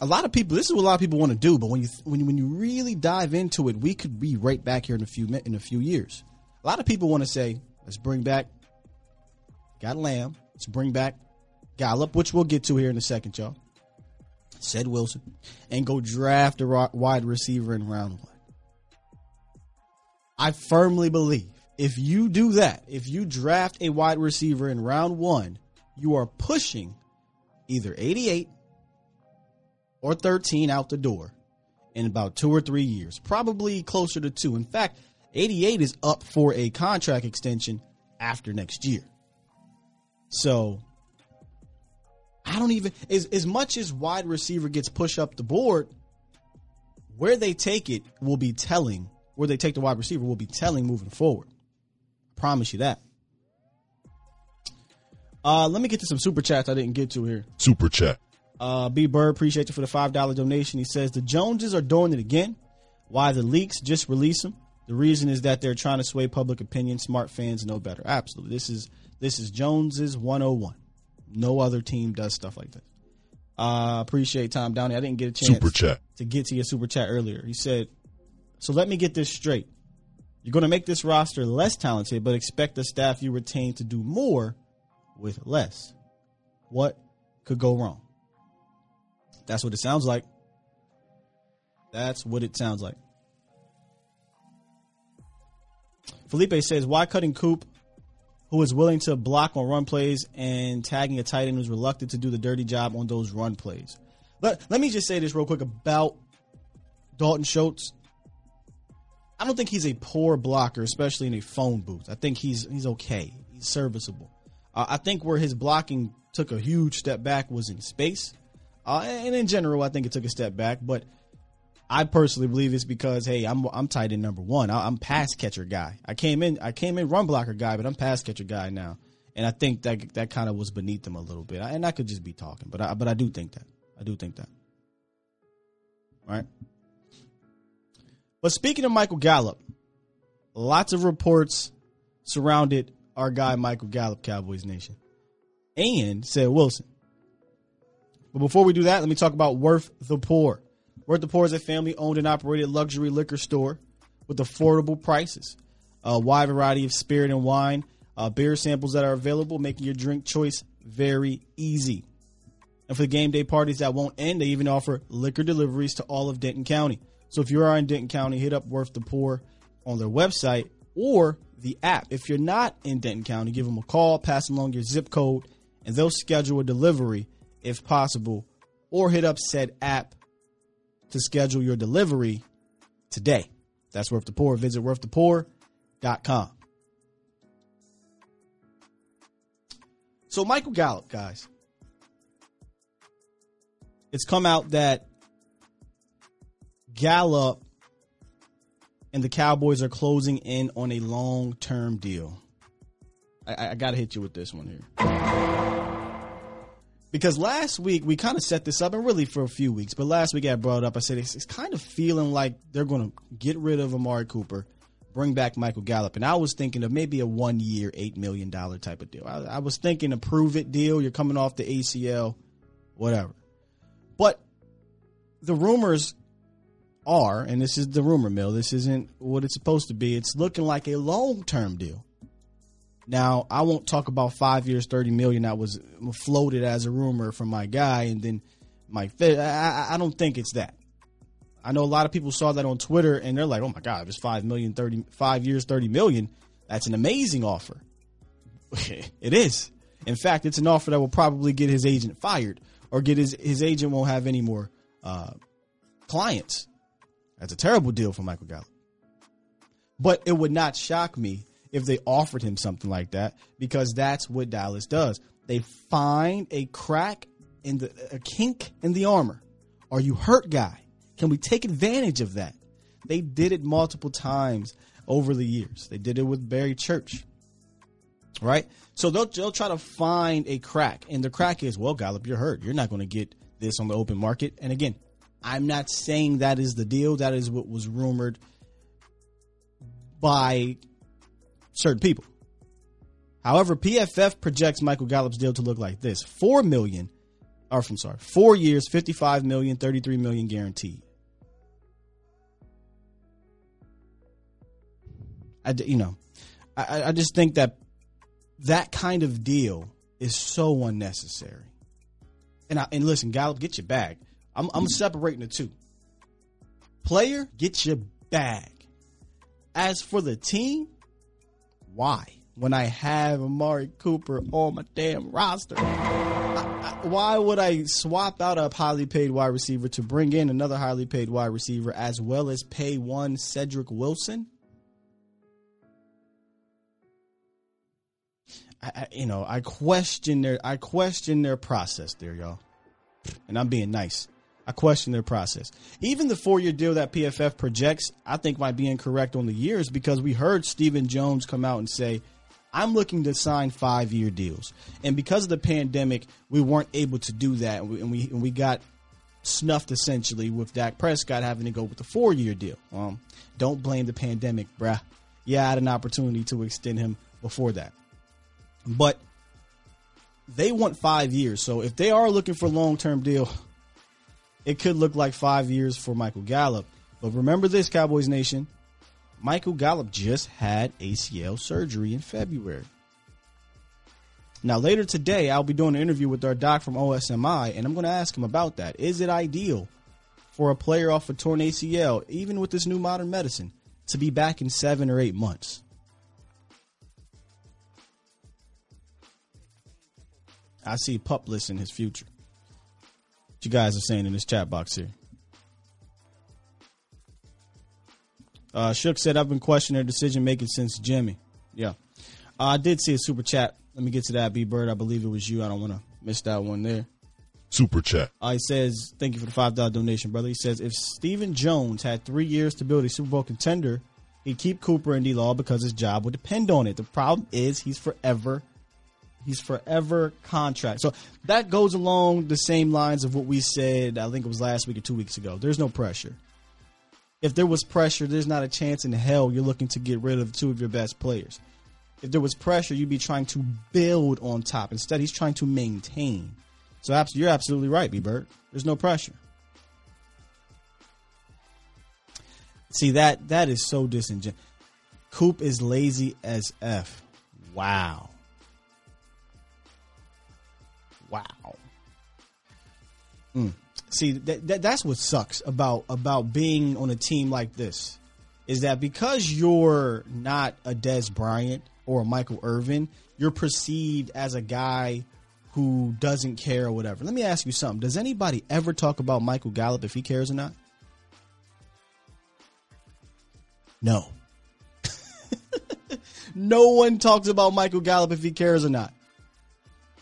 a lot of people. This is what a lot of people want to do, but when you when you, when you really dive into it, we could be right back here in a few in a few years. A lot of people want to say, "Let's bring back got Lamb. Let's bring back Gallup, which we'll get to here in a second, y'all." Ced Wilson, and go draft a wide receiver in round one. I firmly believe if you do that, if you draft a wide receiver in round one, you are pushing either 88 or 13 out the door in about two or three years, probably closer to two. In fact, 88 is up for a contract extension after next year. So I don't even as as much as wide receiver gets pushed up the board, where they take it will be telling. Where they take the wide receiver will be telling moving forward. I promise you that. Uh, let me get to some super chats I didn't get to here. Super chat. Uh, B Bird, appreciate you for the five dollar donation. He says the Joneses are doing it again. Why the leaks? Just release them. The reason is that they're trying to sway public opinion. Smart fans know better. Absolutely. This is this is Joneses 101. No other team does stuff like this. Uh, appreciate Tom Downey. I didn't get a chance super chat. to get to your super chat earlier. He said, "So let me get this straight. You're going to make this roster less talented, but expect the staff you retain to do more with less. What could go wrong?" That's what it sounds like. That's what it sounds like. Felipe says, why cutting Coop, who is willing to block on run plays and tagging a tight end who's reluctant to do the dirty job on those run plays? Let, let me just say this real quick about Dalton Schultz. I don't think he's a poor blocker, especially in a phone booth. I think he's he's okay. He's serviceable. Uh, I think where his blocking took a huge step back was in space. Uh, and in general, I think it took a step back, but I personally believe it's because hey, I'm I'm tight end number one. I, am pass catcher guy. I came in I came in run blocker guy, but I'm pass catcher guy now, and I think that that kind of was beneath them a little bit. And I could just be talking, but I but I do think that I do think that. Right. But speaking of Michael Gallup, lots of reports surrounded our guy Michael Gallup, Cowboys Nation, and Ced Wilson. But before we do that, let me talk about Worth the Pour. Worth the Pour is a family owned and operated luxury liquor store with affordable prices. A wide variety of spirit and wine, uh, beer samples that are available, making your drink choice very easy. And for the game day parties that won't end, they even offer liquor deliveries to all of Denton County. So if you are in Denton County, hit up Worth the Pour on their website or the app. If you're not in Denton County, give them a call, pass along your zip code, and they'll schedule a delivery if possible, or hit up said app to schedule your delivery today. That's Worth the Pour. Visit worththepour.com. So, Michael Gallup, guys, it's come out that Gallup and the Cowboys are closing in on a long term deal. I, I got to hit you with this one here. Because last week we kind of set this up, and really for a few weeks, but last week I brought up, I said it's, it's kind of feeling like they're going to get rid of Amari Cooper, bring back Michael Gallup. And I was thinking of maybe a one year, $8 million type of deal. I, I was thinking a prove it deal. You're coming off the ACL, whatever. But the rumors are, and this is the rumor mill, this isn't what it's supposed to be. It's looking like a long term deal. Now, I won't talk about five years, 30 million that was floated as a rumor from my guy, and then my, I, I don't think it's that. I know a lot of people saw that on Twitter and they're like, oh my God, it's 5 million, 30, five years, 30 million, that's an amazing offer. it is. In fact, it's an offer that will probably get his agent fired or get his, his agent won't have any more uh, clients. That's a terrible deal for Michael Gallup. But it would not shock me if they offered him something like that because that's what Dallas does. They find a crack in the a kink in the armor. Are you hurt, guy? Can we take advantage of that? They did it multiple times over the years. They did it with Barry Church. Right? So they'll, they'll try to find a crack. And the crack is, well, Gallup, you're hurt. You're not going to get this on the open market. And again, I'm not saying that is the deal. That is what was rumored by certain people. However, PFF projects Michael Gallup's deal to look like this: four million, or I'm sorry, four years, fifty-five million, thirty-three million guaranteed. I, you know, I, I just think that that kind of deal is so unnecessary. And I, and listen, Gallup, get your bag. I'm, I'm mm-hmm. separating the two. Player, get your bag. As for the team, why? When I have Amari Cooper on my damn roster, why would I swap out a highly paid wide receiver to bring in another highly paid wide receiver as well as pay one Cedric Wilson? I, you know, I question their I question their process there, y'all. And I'm being nice. I question their process. Even the four year deal that PFF projects, I think might be incorrect on the years because we heard Stephen Jones come out and say, I'm looking to sign five year deals. And because of the pandemic, we weren't able to do that. And we, and we, got snuffed essentially with Dak Prescott having to go with the four year deal. Um, don't blame the pandemic, bruh. Yeah, I had an opportunity to extend him before that. But they want five years. So if they are looking for a long term deal, it could look like five years for Michael Gallup. But remember this, Cowboys Nation. Michael Gallup just had ACL surgery in February. Now, later today, I'll be doing an interview with our doc from OSMI, and I'm going to ask him about that. Is it ideal for a player off a torn ACL, even with this new modern medicine, to be back in seven or eight months? I see pup in his future what you guys are saying in this chat box here. Uh, Shook said, I've been questioning their decision making since Jimmy. Yeah. Uh, I did see a super chat. Let me get to that, B Bird. I believe it was you. I don't want to miss that one there. Super chat. Uh, he says, Thank you for the $5 donation, brother. He says, If Stephen Jones had three years to build a Super Bowl contender, he'd keep Cooper and D Law because his job would depend on it. The problem is he's forever He's forever contract. So that goes along the same lines of what we said, I think it was last week or two weeks ago. There's no pressure. If there was pressure, there's not a chance in hell you're looking to get rid of two of your best players. If there was pressure, you'd be trying to build on top. Instead, he's trying to maintain. So you're absolutely right, B Bird. There's no pressure. See that that is so disingenuous. Coop is lazy as f. Wow. Wow. Mm. See, that, that, that's what sucks about about being on a team like this, is that because you're not a Dez Bryant or a Michael Irvin, you're perceived as a guy who doesn't care or whatever. Let me ask you something. Does anybody ever talk about Michael Gallup if he cares or not? No. no one talks about Michael Gallup if he cares or not.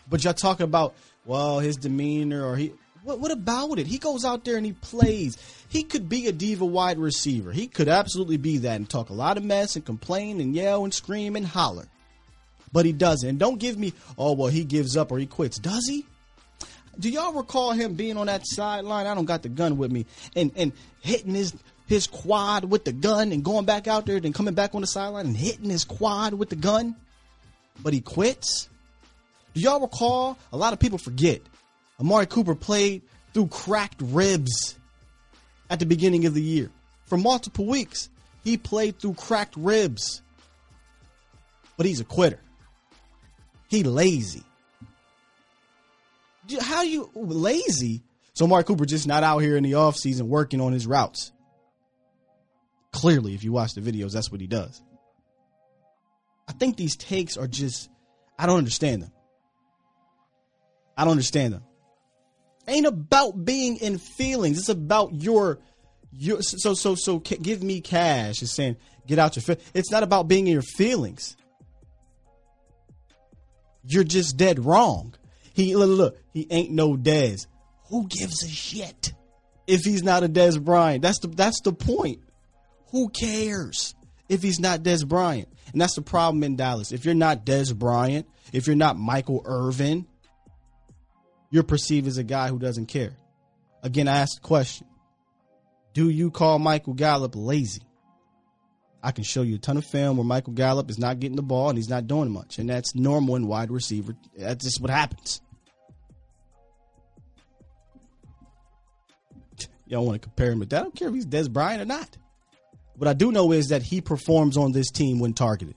But y'all talking about well his demeanor or he What, what about it? He goes out there and he plays. He could be a diva wide receiver. He could absolutely be that and talk a lot of mess and complain and yell and scream and holler. But he doesn't. And don't give me, oh, well, he gives up or he quits. Does he? Do y'all recall him being on that sideline? I don't got the gun with me and, and hitting his his quad with the gun and going back out there, then coming back on the sideline and hitting his quad with the gun, but he quits. Do y'all recall? A lot of people forget. Amari Cooper played through cracked ribs at the beginning of the year. For multiple weeks, he played through cracked ribs. But he's a quitter. He lazy. How you lazy? So Amari Cooper just not out here in the offseason working on his routes. Clearly, if you watch the videos, that's what he does. I think these takes are just, I don't understand them. I don't understand them. Ain't about being in feelings. It's about your, your so so so give me cash. It's saying get out your. It's not about being in your feelings. You're just dead wrong. He look, look he ain't no Dez. Who gives a shit if he's not a Dez Bryant? That's the that's the point. Who cares if he's not Dez Bryant? And that's the problem in Dallas. If you're not Dez Bryant, if you're not Michael Irvin, you're perceived as a guy who doesn't care. Again, I asked the question Do you call Michael Gallup lazy? I can show you a ton of film where Michael Gallup is not getting the ball and he's not doing much. And that's normal in wide receiver. That's just what happens. Y'all want to compare him with that? I don't care if he's Dez Bryant or not. What I do know is that he performs on this team when targeted.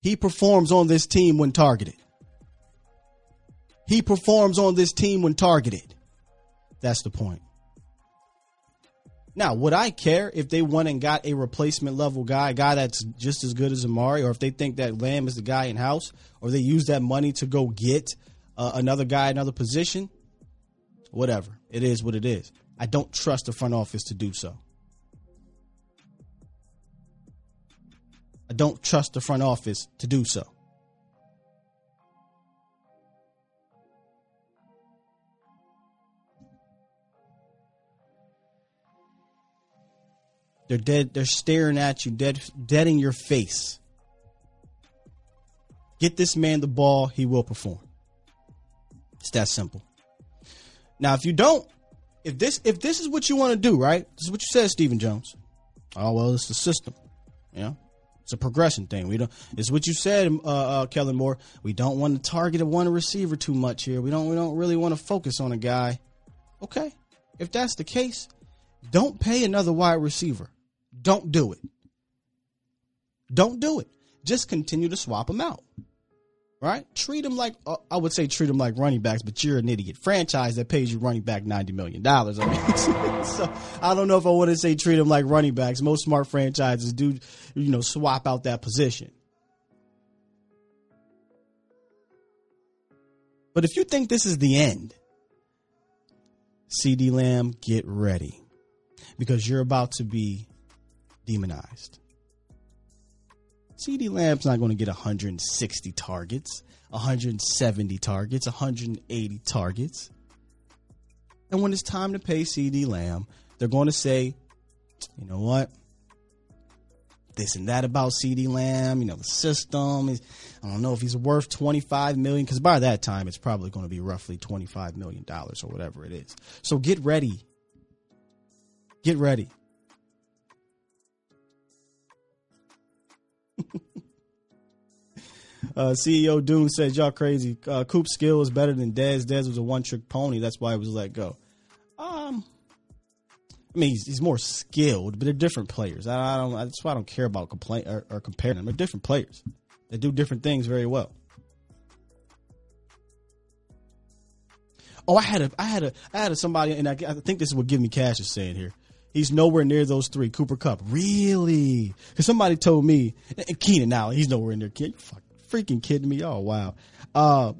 He performs on this team when targeted. He performs on this team when targeted. That's the point. Now, would I care if they went and got a replacement level guy, a guy that's just as good as Amari, or if they think that Lamb is the guy in house, or they use that money to go get uh, another guy, another position? Whatever. It is what it is. I don't trust the front office to do so. I don't trust the front office to do so. They're dead. They're staring at you, dead, dead in your face. Get this man the ball, he will perform. It's that simple. Now, if you don't, if this if this is what you want to do, right? This is what you said, Stephen Jones. Oh well, it's the system. You know, it's a progression thing. We don't. It's what you said, uh, uh, Kellen Moore. We don't want to target one receiver too much here. We don't. We don't really want to focus on a guy. Okay, if that's the case, don't pay another wide receiver. Don't do it. Don't do it. Just continue to swap them out. Right? Treat them like uh, I would say treat them like running backs, but you're an idiot. Franchise that pays you running back ninety million dollars. I mean, so I don't know if I want to say treat them like running backs. Most smart franchises do, you know, swap out that position. But if you think this is the end, CeeDee Lamb, get ready because you're about to be demonized. CeeDee Lamb's not going to get 160 targets, 170 targets, 180 targets. And when it's time to pay CeeDee Lamb, they're going to say, you know what? This and that about CeeDee Lamb, you know, the system is, I don't know if he's worth 25 million because by that time it's probably going to be roughly 25 million dollars or whatever it is. So get ready. Get ready. uh, CEO Dune says, "Y'all crazy. Uh, Coop's skill is better than Dez. Dez was a one trick pony. That's why he was let go." Um, I mean, he's, he's more skilled, but they're different players. I, I, don't. That's why I don't care about complain or, or comparing them. They're different players. They do different things very well. Oh, I had a, I had a, I had a somebody, and I, I think this is what Give Me Cash is saying here. He's nowhere near those three. Cooper Kupp, really? Because somebody told me, Keenan now, he's nowhere near. Kid, freaking kidding me? Oh wow. Uh,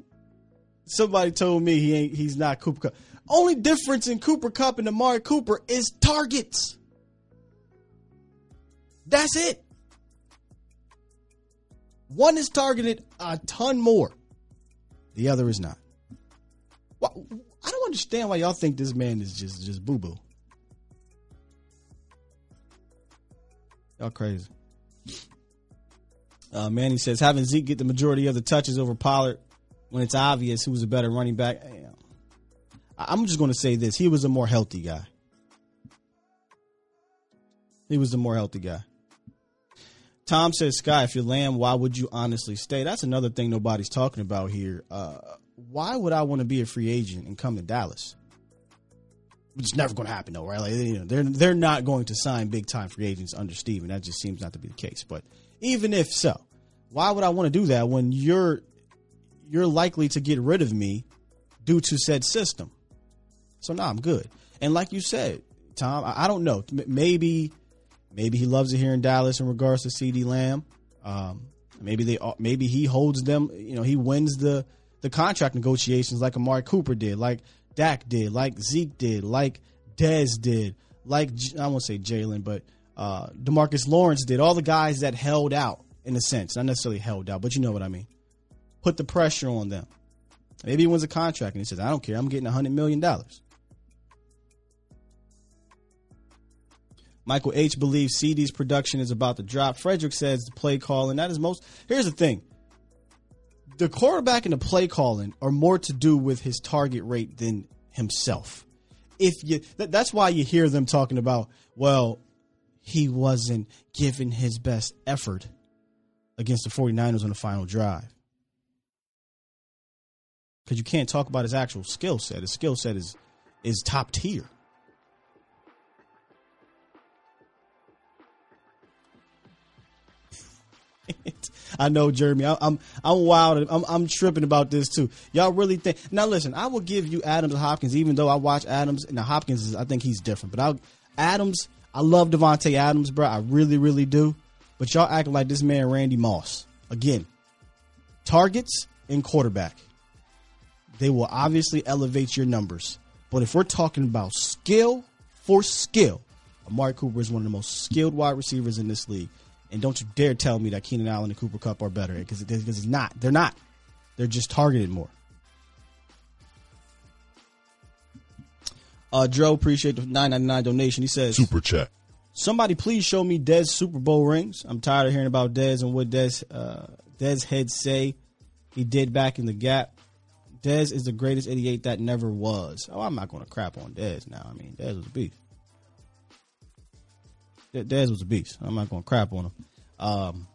somebody told me he ain't. He's not Cooper Kupp. Only difference in Cooper Kupp and Amari Cooper is targets. That's it. One is targeted a ton more. The other is not. I don't understand why y'all think this man is just just boo boo. Y'all crazy. Uh, Manny says having Zeke get the majority of the touches over Pollard when it's obvious who's a better running back. I'm just going to say this: he was a more healthy guy. He was the more healthy guy. Tom says, Sky, if you're Lamb, why would you honestly stay? That's another thing nobody's talking about here. Uh, why would I want to be a free agent and come to Dallas? It's never going to happen, though, right? Like, you know, they're they're not going to sign big time free agents under Stephen. That just seems not to be the case. But even if so, why would I want to do that when you're you're likely to get rid of me due to said system? So now nah, I'm good. And like you said, Tom, I, I don't know. Maybe maybe he loves it here in Dallas in regards to CeeDee Lamb. Um, maybe they maybe he holds them. You know, he wins the the contract negotiations like Amari Cooper did, like Dak did, like Zeke did, like Dez did, like I won't say Jalen, but uh, DeMarcus Lawrence did. All the guys that held out in a sense, not necessarily held out, but you know what I mean. Put the pressure on them. Maybe he wins a contract and he says, "I don't care. I'm getting a hundred million dollars." Michael H believes CeeDee's production is about to drop. Frederick says the play calling that is most. Here's the thing: the quarterback and the play calling are more to do with his target rate than himself. If you, that's why you hear them talking about, well, he wasn't giving his best effort against the 49ers on the final drive. Because you can't talk about his actual skill set. His skill set is is top tier. I know, Jeremy. I, am I'm wild. I'm I'm tripping about this too. Y'all really think? Now listen, I will give you Adams and Hopkins, even though I watch Adams. Now Hopkins is, I think he's different, but I Adams. I love Davante Adams, bro. I really, really do. But y'all acting like this man Randy Moss again. Targets and quarterback. They will obviously elevate your numbers. But if we're talking about skill for skill, Amari Cooper is one of the most skilled wide receivers in this league. And don't you dare tell me that Keenan Allen and Cooper Kupp are better because it's not. They're not. They're just targeted more. Uh, Joe, appreciate the nine ninety nine donation. He says super chat. Somebody please show me Dez Super Bowl rings. I'm tired of hearing about Dez and what Dez uh, Dez head say he did back in the gap. Dez is the greatest 88 that never was. Oh, I'm not going to crap on Dez now. I mean, Dez was a beast. Dez was a beast. I'm not going to crap on him. Um,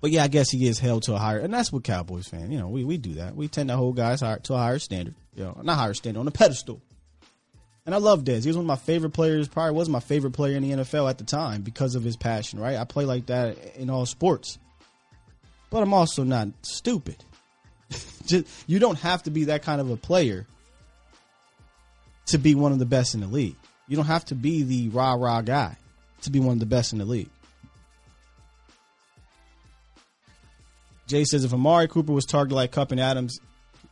but yeah, I guess he gets held to a higher, and that's what Cowboys fan. You know, we, we do that. We tend to hold guys higher, to a higher standard. You know, not higher standard on a pedestal. And I love Dez. He was one of my favorite players. Probably was my favorite player in the NFL at the time because of his passion. Right, I play like that in all sports. But I'm also not stupid. Just, you don't have to be that kind of a player to be one of the best in the league. You don't have to be the rah rah guy to be one of the best in the league. Jay says if Amari Cooper was targeted like Kupp and Adams,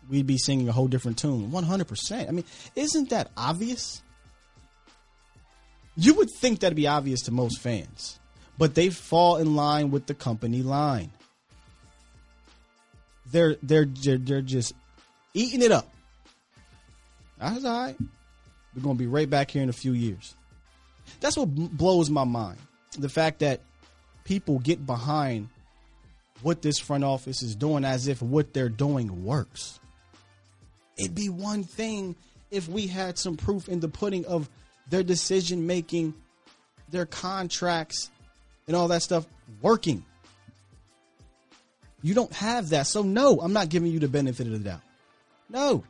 we'd be singing a whole different tune. 100%. I mean, isn't that obvious? You would think that'd be obvious to most fans, but they fall in line with the company line. They're they're they're, they're just eating it up. That's all right. We're gonna be right back here in a few years. That's what blows my mind. The fact that people get behind what this front office is doing as if what they're doing works. It'd be one thing if we had some proof in the pudding of their decision making, their contracts, and all that stuff working. You don't have that. So, no, I'm not giving you the benefit of the doubt. No.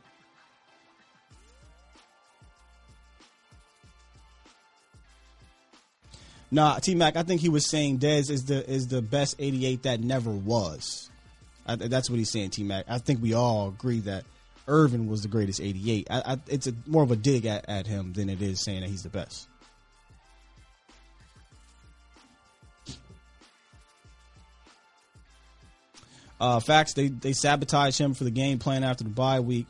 Nah, T Mac, I think he was saying Dez is the is the best 88 that never was. I, that's what he's saying, T Mac. I think we all agree that Irvin was the greatest 88. I, I, it's a, more of a dig at, at him than it is saying that he's the best. Uh, facts, they, they sabotage him for the game plan after the bye week,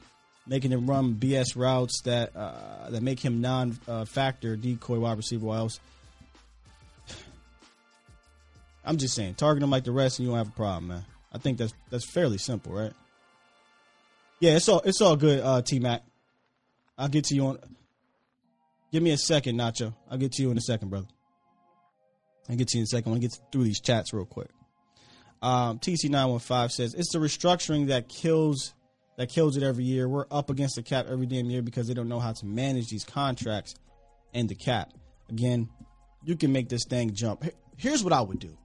making him run BS routes that uh, that make him non-factor decoy wide receiver. What else? I'm just saying, target them like the rest, and you don't have a problem, man. I think that's that's fairly simple, right? Yeah, it's all it's all good, uh, T Mac. I'll get to you on. Give me a second, Nacho. I'll get to you in a second, brother. I'll get to you in a second. I want to get through these chats real quick. Um, TC915 says it's the restructuring that kills that kills it every year. We're up against the cap every damn year because they don't know how to manage these contracts and the cap. Again, you can make this thing jump. Here's what I would do.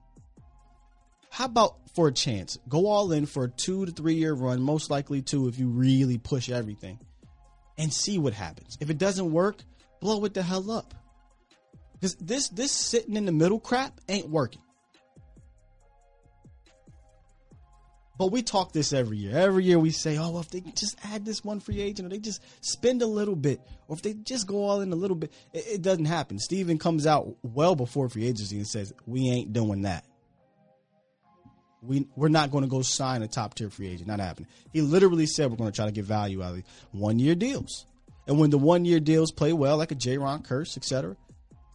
How about for a chance, go all in for a two to three year run, most likely two if you really push everything, and see what happens. If it doesn't work, blow it the hell up. Because this this sitting in the middle crap ain't working. But we talk this every year. Every year we say, oh, well, if they just add this one free agent or they just spend a little bit or if they just go all in a little bit, it, it doesn't happen. Stephen comes out well before free agency and says, we ain't doing that. We, we're not going to go sign a top tier free agent. Not happening. He literally said we're going to try to get value out of one year deals. And when the one year deals play well, like a Jayron Kearse, etc.,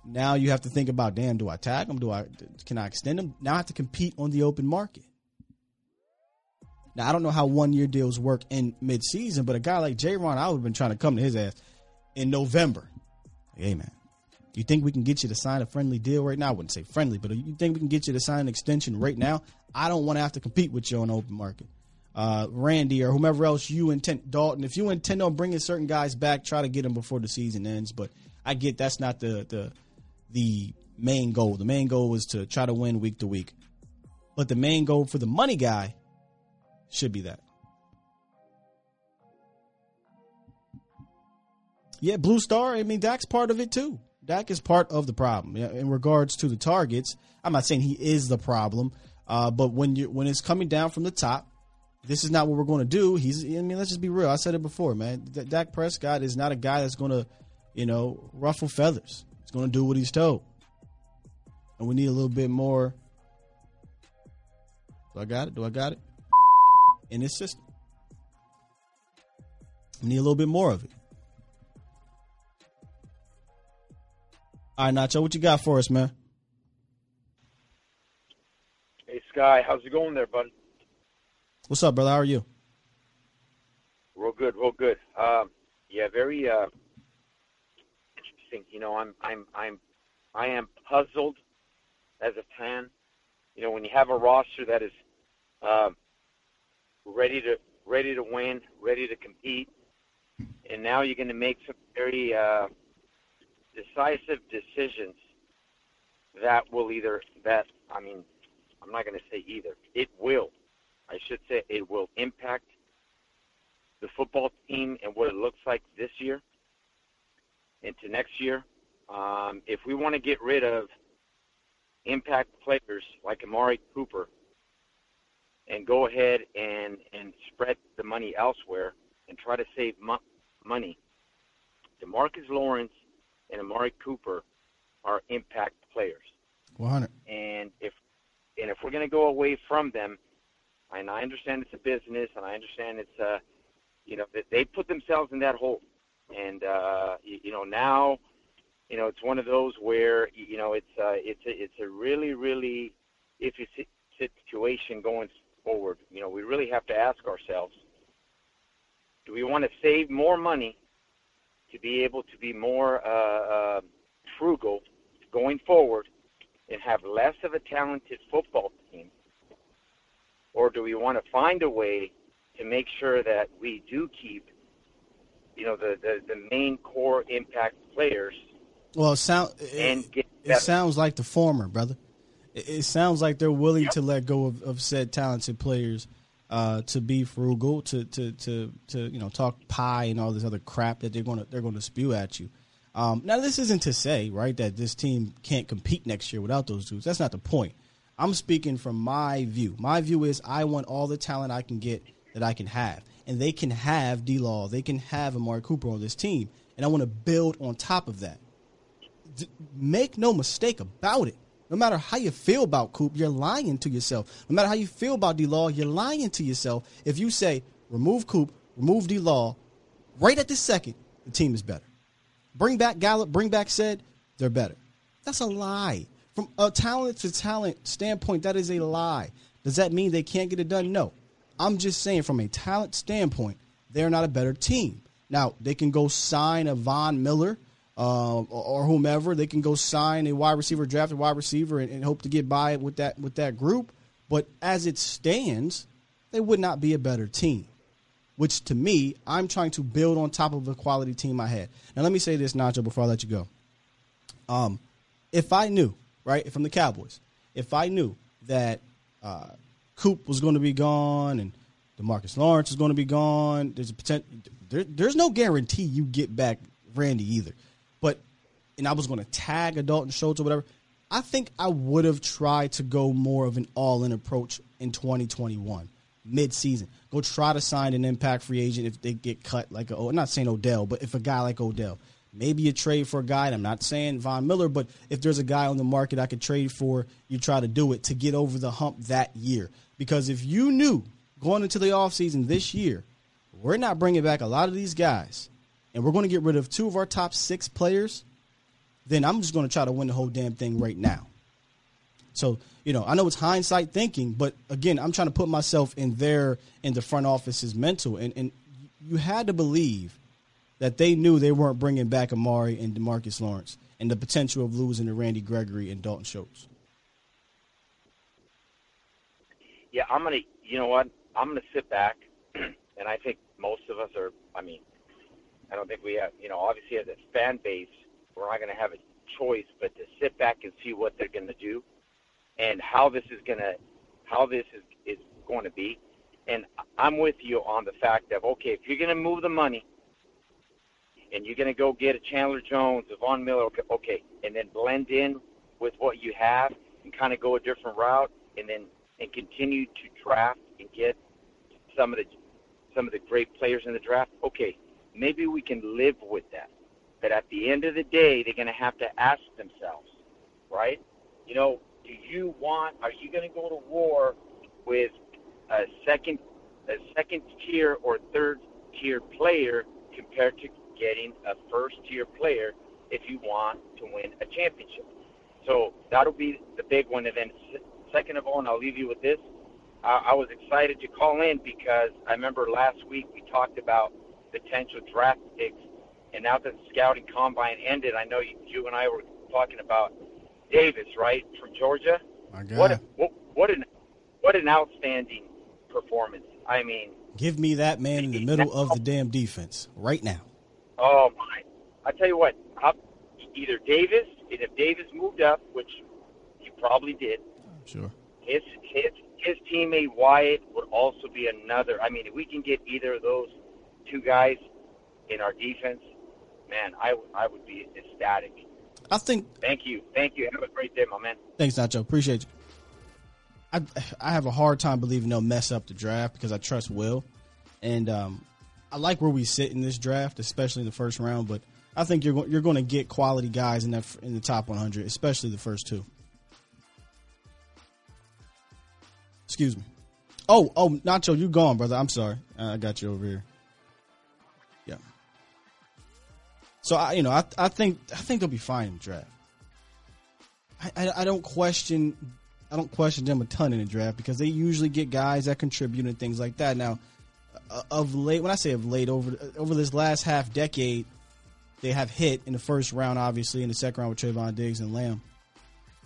now you have to think about, damn, do I tag them? Do I can I extend them? Now I have to compete on the open market. Now I don't know how one year deals work in mid season, but a guy like Jayron, I would have been trying to come to his ass in November. Hey man, you think we can get you to sign a friendly deal right now? I wouldn't say friendly, but you think we can get you to sign an extension right now? I don't want to have to compete with you on open market. Uh, Randy or whomever else you intend, Dalton. If you intend on bringing certain guys back, try to get them before the season ends. But I get that's not the the the main goal. The main goal is to try to win week to week. But the main goal for the money guy should be that. Yeah, Blue Star. I mean, Dak's part of it too. Dak is part of the problem in regards to the targets. I'm not saying he is the problem, uh, but when you when it's coming down from the top, this is not what we're going to do. He's. I mean, let's just be real. I said it before, man. D- Dak Prescott is not a guy that's going to, you know, ruffle feathers. He's going to do what he's told, and we need a little bit more. Do I got it? Do I got it? in his system. We need a little bit more of it. All right, Nacho, what you got for us, man? Sky, how's it going there, buddy? What's up, brother? How are you? Real good, real good. Um, yeah, very uh, interesting. You know, I'm, I'm, I'm, I am puzzled as a fan. You know, when you have a roster that is um, ready to ready to win, ready to compete, and now you're going to make some very uh, decisive decisions that will either that I mean I'm not going to say either it will I should say it will impact the football team and what it looks like this year into next year. Um, if we want to get rid of impact players like Amari Cooper and go ahead and and spread the money elsewhere and try to save mo- money. DeMarcus Lawrence and Amari Cooper are impact players. 100. And if and if we're going to go away from them, and I understand it's a business, and I understand it's uh, you know that they put themselves in that hole, and uh, you, you know now, you know it's one of those where you know it's uh, it's a, it's a really really iffy situation going forward, you know, we really have to ask ourselves, do we want to save more money to be able to be more uh, uh, frugal going forward and have less of a talented football team? Or do we want to find a way to make sure that we do keep, you know, the, the, the main core impact players? Well, it, sound, it, it sounds like the former, brother it sounds like they're willing yep. to let go of, of said talented players uh, to be frugal, to, to to to you know talk pie and all this other crap that they're going to they're going to spew at you. Um, now, this isn't to say right that this team can't compete next year without those dudes. That's not the point. I'm speaking from my view. My view is I want all the talent I can get that I can have, and they can have D. Law, they can have Amari Cooper on this team, and I want to build on top of that. D- make no mistake about it no matter how you feel about Coop, you're lying to yourself. No matter how you feel about D Law, you're lying to yourself. If you say remove Coop, remove D Law, right at this second, the team is better. Bring back Gallup, bring back Ced, they're better. That's a lie. From a talent to talent standpoint, that is a lie. Does that mean they can't get it done? No. I'm just saying from a talent standpoint, they're not a better team. Now they can go sign a Von Miller uh, or, whomever. They can go sign a wide receiver, draft a wide receiver, and, and hope to get by with that with that group. But as it stands, they would not be a better team. Which to me, I'm trying to build on top of a quality team I had. Now let me say this, Nacho, before I let you go. Um, if I knew, right, from the Cowboys, if I knew that uh, Coop was going to be gone and DeMarcus Lawrence is going to be gone, there's a potential. There, there's no guarantee you get back Randy either. But and I was going to tag a Dalton Schultz or whatever. I think I would have tried to go more of an all-in approach in 2021 mid-season. Go try to sign an impact free agent if they get cut like a, I'm not saying Odell, but if a guy like Odell, maybe a trade for a guy. I'm not saying Von Miller, but if there's a guy on the market I could trade for, you try to do it to get over the hump that year. Because if you knew going into the offseason this year, we're not bringing back a lot of these guys, and we're going to get rid of two of our top six players, then I'm just going to try to win the whole damn thing right now. So, you know, I know it's hindsight thinking, but again, I'm trying to put myself in their in the front office's mental and and you had to believe that they knew they weren't bringing back Amari and DeMarcus Lawrence and the potential of losing to Randy Gregory and Dalton Schultz. Yeah, I'm going to, you know what? I'm going to sit back and I think most of us are, I mean, I don't think we have, you know, obviously as a fan base, we're not going to have a choice but to sit back and see what they're going to do and how this is to, how this is, is going to be. And I'm with you on the fact of, okay, if you're to move the money and you're to go get a Chandler Jones, a Von Miller, okay, okay, and then blend in with what you have and kind of go a different route and then and continue to draft and get some of the some of the great players in the draft. Okay, maybe we can live with that. But at the end of the day, they're going to have to ask themselves, right? You know, do you want? Are you going to go to war with a second, a second tier or third tier player compared to getting a first tier player if you want to win a championship? So that'll be the big one. And then, second of all, and I'll leave you with this. I was excited to call in because I remember last week we talked about potential draft picks, and now that the scouting combine ended, I know you, you and I were talking about Davis, right, from Georgia. My God. What, what what an what an outstanding performance. I mean, give me that man in the middle of the damn defense right now. Oh my! I tell you what, either Davis, and if Davis moved up, which he probably did, sure, his his his teammate Wyatt would also be another. I mean, if we can get either of those two guys in our defense, man, I, I would be ecstatic. I think. Thank you. Thank you. Have a great day, my man. Thanks, Nacho. Appreciate you. I I have a hard time believing they'll mess up the draft because I trust Will, and um, I like where we sit in this draft, especially in the first round. But I think you're you're going to get quality guys in that in the top 100, especially the first two. Excuse me. Oh, oh, Nacho, you gone, brother. I'm sorry. I got you over here. So I, you know, I, I think I think they'll be fine in the draft. I, I, I don't question I don't question them a ton in the draft because they usually get guys that contribute and things like that. Now, uh, of late, when I say of late, over over this last half decade, they have hit in the first round, obviously, in the second round with Trevon Diggs and Lamb.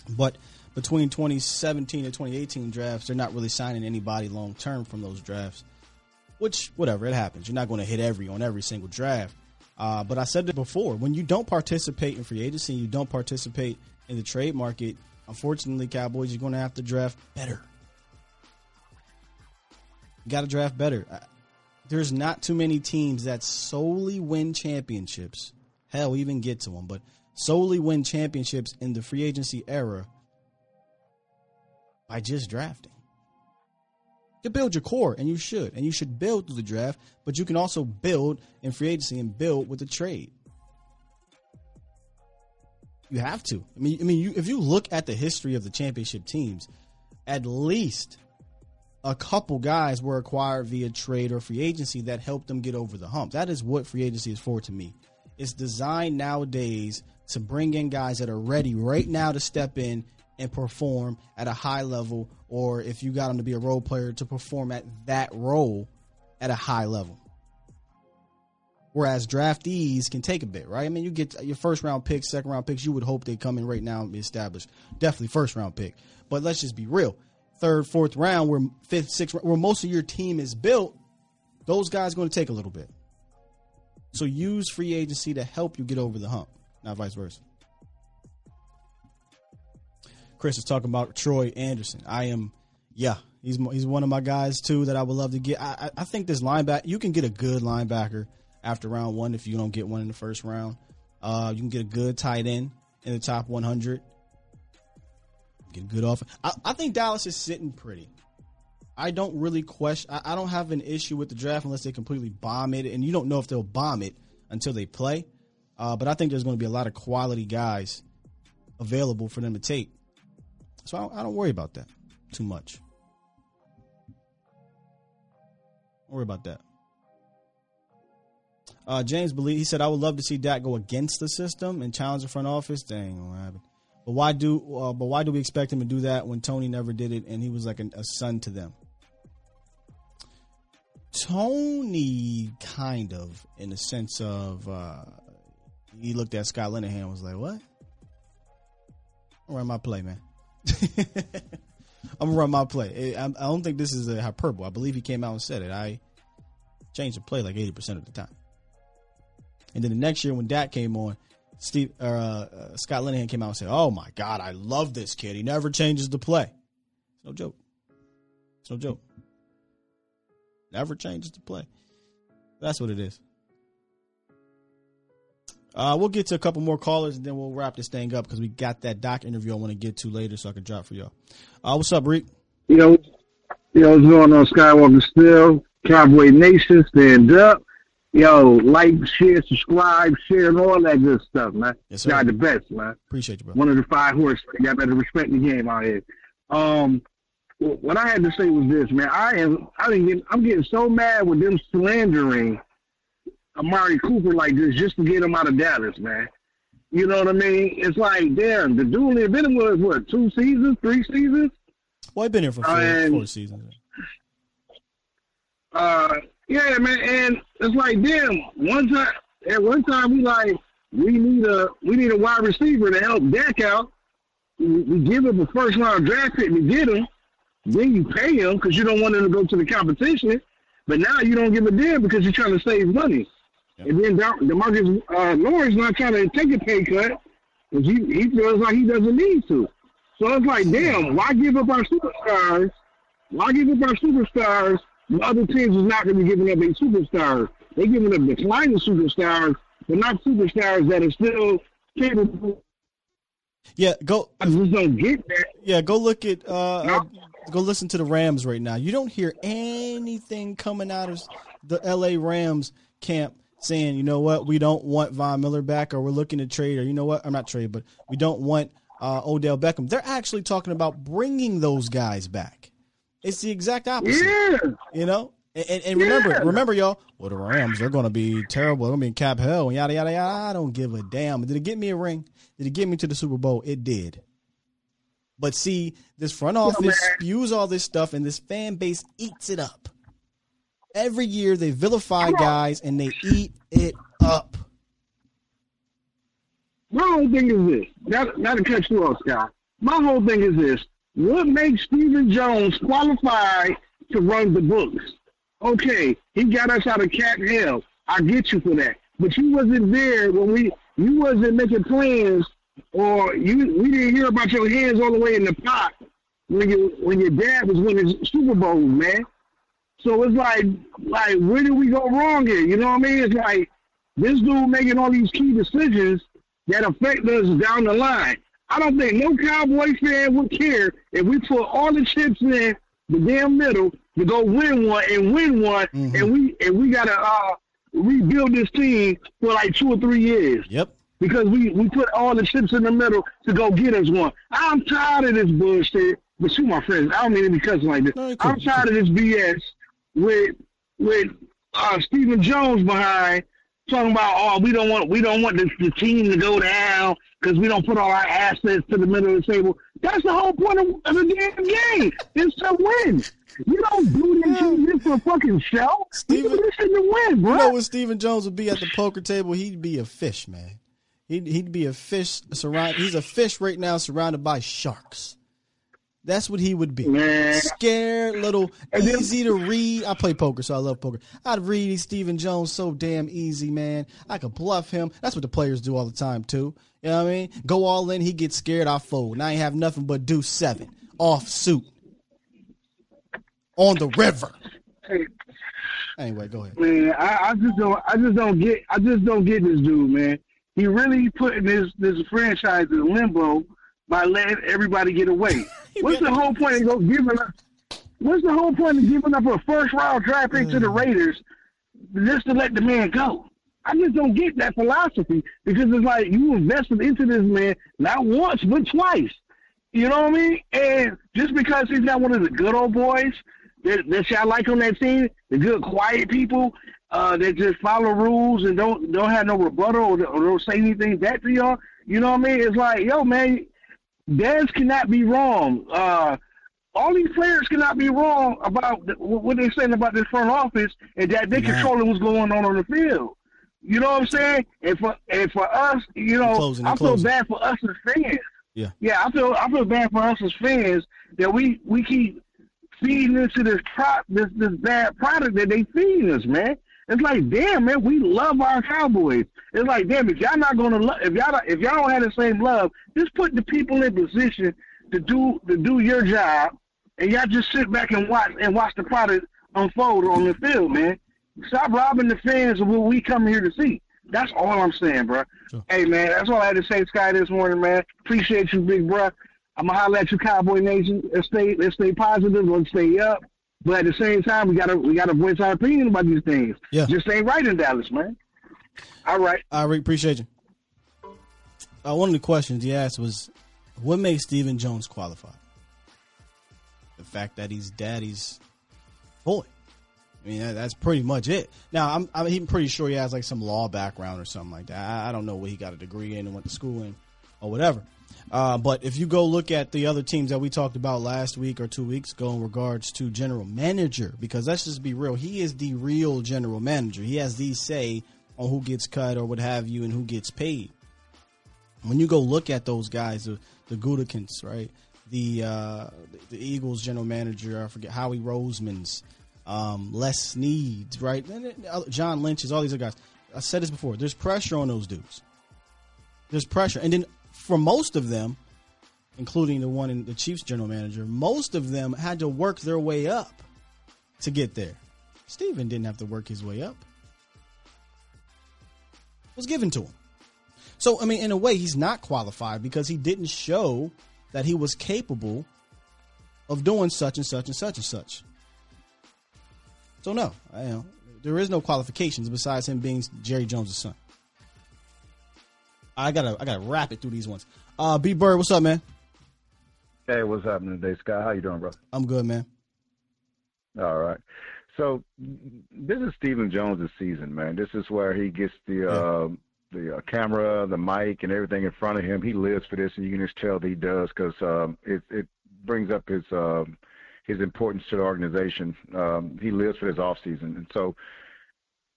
But between 2017 and 2018 drafts, they're not really signing anybody long term from those drafts. Which, whatever, it happens. You're not going to hit every on every single draft. Uh, but I said it before: when you don't participate in free agency, you don't participate in the trade market. Unfortunately, Cowboys, you're going to have to draft better. You got to draft better. There's not too many teams that solely win championships. Hell, even get to them, but solely win championships in the free agency era by just drafting. You build your core, and you should, and you should build through the draft. But you can also build in free agency and build with a trade. You have to. I mean, I mean, you, if you look at the history of the championship teams, at least a couple guys were acquired via trade or free agency that helped them get over the hump. That is what free agency is for to me. It's designed nowadays to bring in guys that are ready right now to step in and perform at a high level, or if you got them to be a role player, to perform at that role at a high level. Whereas draftees can take a bit, right? I mean, you get your first round picks, second round picks. You would hope they come in right now and be established. Definitely first round pick. But let's just be real. Third, fourth round, where fifth, sixth, where most of your team is built, those guys are going to take a little bit. So use free agency to help you get over the hump, not vice versa. Chris is talking about Troy Anderson. I am, yeah, he's he's one of my guys too that I would love to get. I, I think this linebacker, you can get a good linebacker after round one if you don't get one in the first round. Uh, you can get a good tight end in the top 100. Get a good off. I, I think Dallas is sitting pretty. I don't really question. I, I, don't have an issue with the draft unless they completely bomb it, and you don't know if they'll bomb it until they play. Uh, but I think there's going to be a lot of quality guys available for them to take. So I, I don't worry about that too much. Don't worry about that. Uh, James believe he said, "I would love to see Dak go against the system and challenge the front office." Dang, what happened? But why do? Uh, but why do we expect him to do that when Tony never did it and he was like a, a son to them? Tony, kind of, in the sense of uh, he looked at Scott Linehan was like, "What? run my play, man." I'm gonna run my play. I, I don't think this is a hyperbole. I believe he came out and said it. I changed the play like 80% of the time. And then the next year when Dak came on, Steve uh, uh, Scott Linehan came out and said, "Oh my God, I love this kid. He never changes the play." It's no joke. It's no joke. Never changes the play. That's what it is. Uh, we'll get to a couple more callers and then we'll wrap this thing up because we got that doc interview I want to get to later so I can drop for y'all. Uh, what's up, Reek? You know, you know what's going on, Skywalker Steele, Cowboy Nation, stand up. Yo, like, share, subscribe, share, and all that good stuff, man. Yes, sir. Y'all the best, man. Appreciate you, bro. One of the five horse. Y'all better respect in the game out here. Um, what I had to say was this, man. I am, I mean, I'm getting so mad with them slandering Amari Cooper like this just to get him out of Dallas, man. You know what I mean? It's like, damn, the dude in been was what, two seasons, three seasons? Well, I've been here for four, four seasons. Uh, yeah, man, and it's like, damn, one time at one time we like we need a we need a wide receiver to help Dak out. We, we give him a first round draft pick to get him. Then you pay him because you don't want him to go to the competition. But now you don't give a damn because you're trying to save money. And then DeMarcus uh, Lawrence not trying to take a pay cut because he, he feels like he doesn't need to. So it's like, damn, why give up our superstars? Why give up our superstars? The other teams is not going to be giving up a superstars. They're giving up declining superstars, but not superstars that are still capable. Yeah, go. I just don't get that. Yeah, go look at. Uh, no. go listen to the Rams right now. You don't hear anything coming out of the L.A. Rams camp saying, you know what, we don't want Von Miller back, or we're looking to trade, or you know what, I'm not trade, but we don't want uh, Odell Beckham. They're actually talking about bringing those guys back. It's the exact opposite. Yeah. You know, and, and, and remember, yeah. remember, y'all. Well, the Rams they're going to be terrible. They're going to be in cap hell and yada yada yada. I don't give a damn. Did it get me a ring? Did it get me to the Super Bowl? It did. But see, this front office spews all this stuff, and this fan base eats it up. Every year they vilify guys and they eat it up. My whole thing is this. Not, not to cut you off, Scott. My whole thing is this. What makes Stephen Jones qualified to run the books? Okay, he got us out of cap hell. I get you for that. But you wasn't there when we you wasn't making plans or you we didn't hear about your hands all the way in the pot when you when your dad was winning Super Bowls, man. So it's like, like, where did we go wrong here? You know what I mean? It's like this dude making all these key decisions that affect us down the line. I don't think no Cowboy fan would care if we put all the chips in the damn middle to go win one and win one, mm-hmm. and we and we gotta uh, rebuild this team for like two or three years. Yep. Because we, we put all the chips in the middle to go get us one. I'm tired of this bullshit. But to my friends, I don't mean to be cussing like this. No, I'm tired of this BS with with uh, Stephen Jones behind talking about oh we don't want we don't want the, the team to go down because we don't put all our assets to the middle of the table. That's the whole point of, of the damn game. Is to win. You don't do this shit for a fucking show. Steven, you do this to win, bro. You know when Stephen Jones would be at the poker table, he'd be a fish, man. He'd he'd be a fish surrounded. He's a fish right now, surrounded by sharks. That's what he would be. Man. Scared, little, easy to read. I play poker, so I love poker. I'd read Stephen Jones so damn easy, man. I could bluff him. That's what the players do all the time, too. You know what I mean? Go all in, he gets scared, I fold. Now I ain't have nothing but do seven. Off suit. On the river. Hey. Anyway, go ahead. Man, I, I just don't I just don't get I just don't get this dude, man. He really putting this this franchise in limbo by letting everybody get away. What's the whole point of giving up? What's the whole point of giving up a first round draft pick to the mm. Raiders just to let the man go? I just don't get that philosophy because it's like you invested into this man not once but twice. You know what I mean? And just because he's not one of the good old boys that, that y'all like on that team, the good quiet people uh, that just follow rules and don't don't have no rebuttal or, or don't say anything back to y'all. You know what I mean? It's like, yo, man, Dez cannot be wrong. Uh, all these players cannot be wrong about the, what they're saying about this front office and that they yeah. controlling what's going on on the field. You know what I'm saying? And for and for us, you know, closing, I feel bad for us as fans. Yeah, yeah, I feel I feel bad for us as fans that we we keep feeding into this pro this this bad product that they feed us, man. It's like, damn, man, we love our Cowboys. It's like, damn, if y'all not gonna, love, if y'all, if y'all don't have the same love, just put the people in position to do to do your job, and y'all just sit back and watch and watch the product unfold on the field, man. Stop robbing the fans of what we come here to see. That's all I'm saying, bro. Sure. Hey, man, that's all I had to say, Sky, this morning, man. Appreciate you, big bro. I'm gonna holler at you, Cowboy Nation. Let's stay, let's stay positive. Let's stay up. But at the same time, we gotta we gotta voice our opinion about these things. Yeah, just ain't right in Dallas, man. All right, I right, appreciate you. Uh, one of the questions he asked was, "What makes Stephen Jones qualified?" The fact that he's daddy's boy. I mean, that, that's pretty much it. Now, I'm, I'm pretty sure he has like some law background or something like that. I, I don't know what he got a degree in and went to school in or whatever. Uh, but if you go look at the other teams that we talked about last week or two weeks ago in regards to general manager, because let's just be real, he is the real general manager. He has the say on who gets cut or what have you and who gets paid. When you go look at those guys, the, the Gutekunst, right? The, uh, the Eagles general manager, I forget Howie Roseman's, um, Les Snead, right? Uh, John Lynch's, all these other guys. I said this before. There's pressure on those dudes. There's pressure, and then for most of them, including the one in the Chiefs general manager, most of them had to work their way up to get there. Stephen didn't have to work his way up. It was given to him. So, I mean, in a way, he's not qualified because he didn't show that he was capable of doing such and such and such and such. So, no, there is no qualifications besides him being Jerry Jones' son. I gotta I gotta wrap it through these ones. Uh, B Bird, what's up, man? Hey, what's happening today, Scott? How you doing, bro? I'm good, man. All right. So this is Stephen Jones' season, man. This is where he gets the yeah. uh, the uh, camera, the mic, and everything in front of him. He lives for this, and you can just tell that he does because um, it it brings up his um, his importance to the organization. Um, he lives for this off season, and so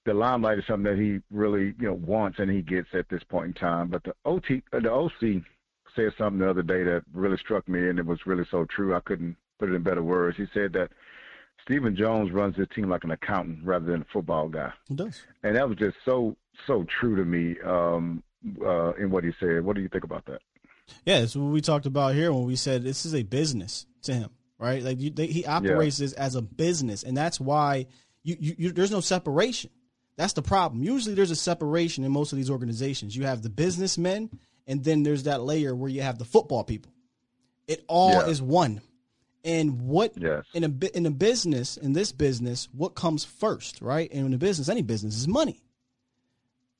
the limelight is something that he really you know wants and he gets at this point in time. But the OT, uh, the OC said something the other day that really struck me, and it was really so true. I couldn't put it in better words. He said that Stephen Jones runs his team like an accountant rather than a football guy. He does, and that was just so so true to me um, uh, in what he said. What do you think about that? Yeah, it's what we talked about here when we said this is a business to him, right? Like you, they, he operates yeah. this as a business, and that's why you, you, you there's no separation that's the problem. Usually there's a separation in most of these organizations. You have the businessmen, and then there's that layer where you have the football people. It all yeah. is one. And what yes. in a in a business in this business, what comes first, right? And in a business, any business is money.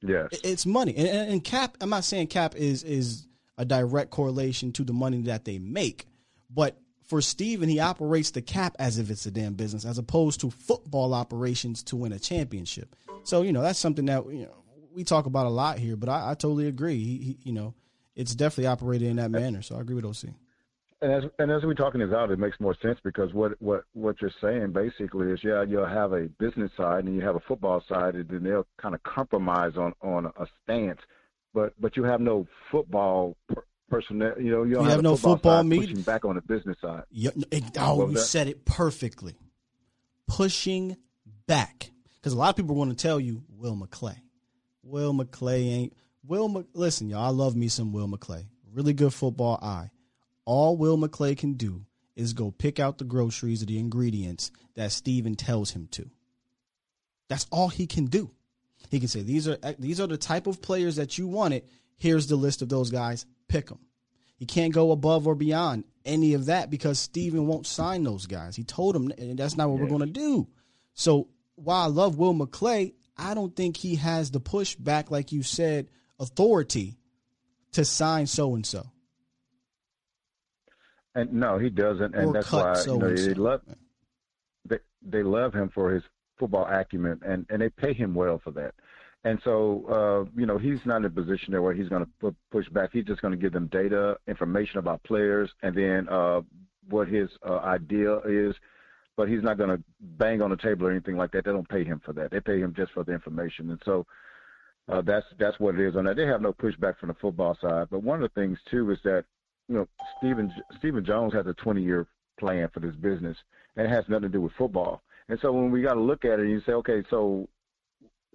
Yes, it's money. And, and, and cap, I'm not saying cap is is a direct correlation to the money that they make, but for Steven, he operates the cap as if it's a damn business, as opposed to football operations to win a championship. So you know that's something that you know we talk about a lot here, but I, I totally agree. He, he, you know, it's definitely operated in that manner. So I agree with OC. And as and as we're talking this out, it makes more sense because what what what you're saying basically is, yeah, you'll have a business side and you have a football side, and then they'll kind of compromise on on a stance, but but you have no football per, personnel. You know, you, don't have no football, football pushing back on the business side. You, it- oh, you that? said it perfectly. Pushing back. Because a lot of people want to tell you Will McClay. Will McClay ain't. Will Mc, listen, y'all. I love me some Will McClay. Really good football eye. All Will McClay can do is go pick out the groceries or the ingredients that Steven tells him to. That's all he can do. He can say these are these are the type of players that you wanted. Here's the list of those guys. Pick them. He can't go above or beyond any of that because Steven won't sign those guys. He told him "And that's not what we're going to do. So while I love Will McClay, I don't think he has the pushback, like you said, authority to sign so and so. And no, he doesn't, and Or that's why you know, they love they they love him for his football acumen, and and they pay him well for that. And so, uh, you know, he's not in a position there where he's going to push back. He's just going to give them data, information about players, and then uh, what his uh, idea is. But he's not going to bang on the table or anything like that. They don't pay him for that. They pay him just for the information. And so, uh, that's that's what it is on that. They have no pushback from the football side. But one of the things too is that you know Stephen Stephen Jones has a 20 year plan for this business, and it has nothing to do with football. And so when we got to look at it, you say, okay, so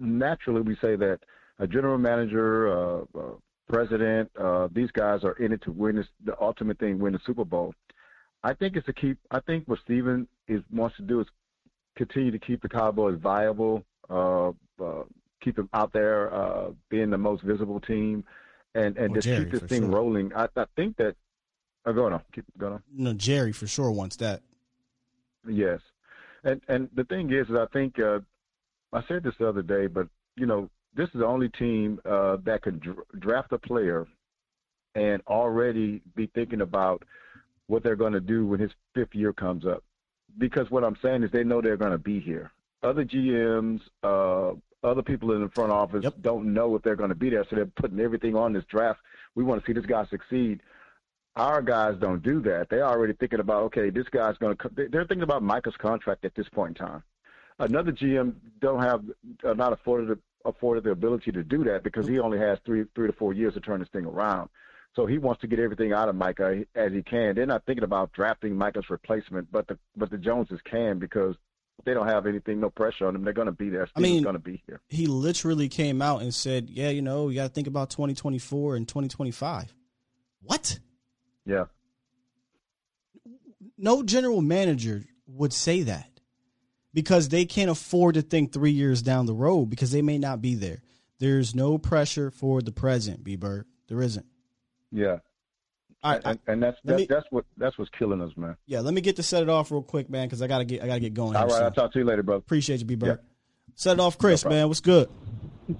naturally we say that a general manager, uh, uh, president, uh, these guys are in it to win this, the ultimate thing, win the Super Bowl. I think it's to keep. I think what Stephen is wants to do is continue to keep the Cowboys viable, uh, uh, keep them out there, uh, being the most visible team, and and Oh, just Jerry, keep this thing sure. rolling. I, I think that. Oh, go on, keep going on. No, Jerry for sure wants that. Yes, and and the thing is, is I think uh, I said this the other day, but you know, this is the only team uh, that can dr- draft a player and already be thinking about what they're going to do when his fifth year comes up. Because what I'm saying is, they know they're going to be here. Other GMs, uh, other people in the front office don't know if they're going to be there, so they're putting everything on this draft. We want to see this guy succeed. Our guys don't do that. They're already thinking about, okay, this guy's going to. They're thinking about Micah's contract at this point in time. Another GM don't have, are not afforded the, afforded the ability to do that because he only has three three to four years to turn this thing around. So he wants to get everything out of Micah as he can. They're not thinking about drafting Micah's replacement, but the but the Joneses can because they don't have anything, no pressure on them. They're going to be there. I mean, going to be here. He literally came out and said, "Yeah, you know, you got to think about 2024 and 2025." What? Yeah. No general manager would say that because they can't afford to think three years down the road because they may not be there. There's no pressure for the present, B. Bird. There isn't. Yeah. and, and that's let that's, me- that's what that's what's killing us, man. Yeah, let me get to set it off real quick, man, because I gotta get I gotta get going. All right, soon. I'll talk to you later, bro. Appreciate you, B. Bird. Set it off, Chris, man. What's good?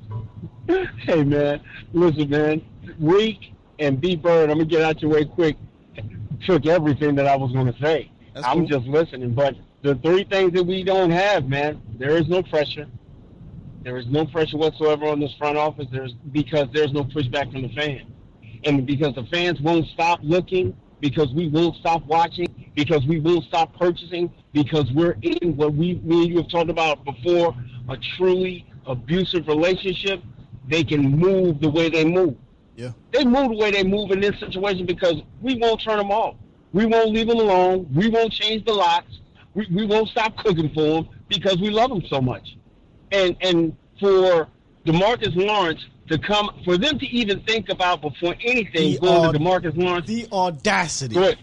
Hey man, listen man, Reek and B Bird, I'm gonna get out your way quick. Took everything that I was gonna say. That's I'm cool. just listening. But the three things that we don't have, man, there is no pressure. There is no pressure whatsoever on this front office. There's because there's no pushback from the fans, and because the fans won't stop looking, because we won't stop watching, because we won't stop purchasing, because we're in what we me and you have talked about before, a truly abusive relationship. They can move the way they move. Yeah. They move the way they move in this situation because we won't turn them off. We won't leave them alone. We won't change the locks. We, we won't stop cooking for them because we love them so much. And and for DeMarcus Lawrence to come, for them to even think about before anything The going aud- to DeMarcus Lawrence. The audacity. Good.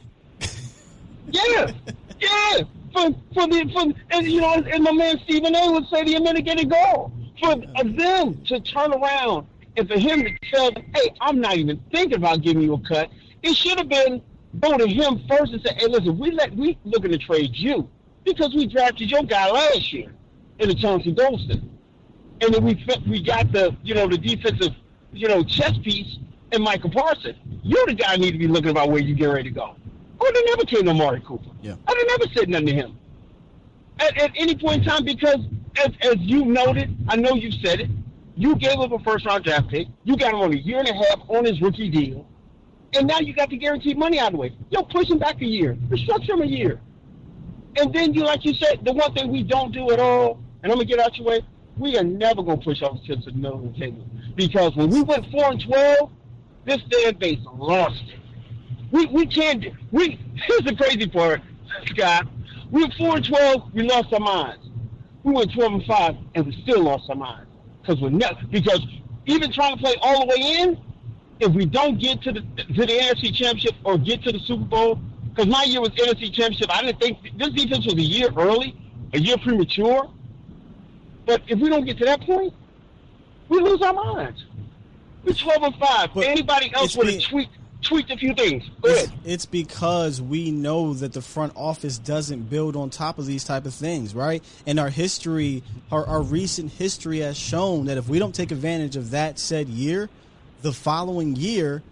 Yeah, yeah. For for the for and you know and my man Stephen A. would say the unmitigated goal for them to turn around and for him to tell them, hey, I'm not even thinking about giving you a cut. It should have been go to him first and say, hey, listen, we let we looking to trade you because we drafted your guy last year in the Chauncey Golston, and then we we got the you know the defensive you know chess piece in Micah Parsons. You're the guy who need to be looking about where you get ready to go. Oh, they never came to Amari Cooper. Yeah. I didn't ever said nothing to him at, at any point in time because, as, as you noted, I know you said it. You gave up a first round draft pick. You got him on a year and a half on his rookie deal. and now you got the guaranteed money out of the way. Yo, push him back a year, restructure him a year, and then you, like you said, the one thing we don't do at all, and I'm gonna get out your way, we are never gonna push our chips to the middle of the table because when we went four and twelve, this fan base lost it. We we can't. We here's the crazy part, Scott. We were four and twelve. We lost our minds. We went twelve and five, and we still lost our minds because we're never because even trying to play all the way in, if we don't get to the to the NFC Championship or get to the Super Bowl, because my year was NFC Championship, I didn't think this defense was a year early, a year premature. But if we don't get to that point, we lose our minds. We're twelve and five. But Anybody else would have tweaked tweaked a few things. Go it's, ahead. It's because we know that the front office doesn't build on top of these type of things, right? And our history, our, our recent history has shown that if we don't take advantage of that said year, the following year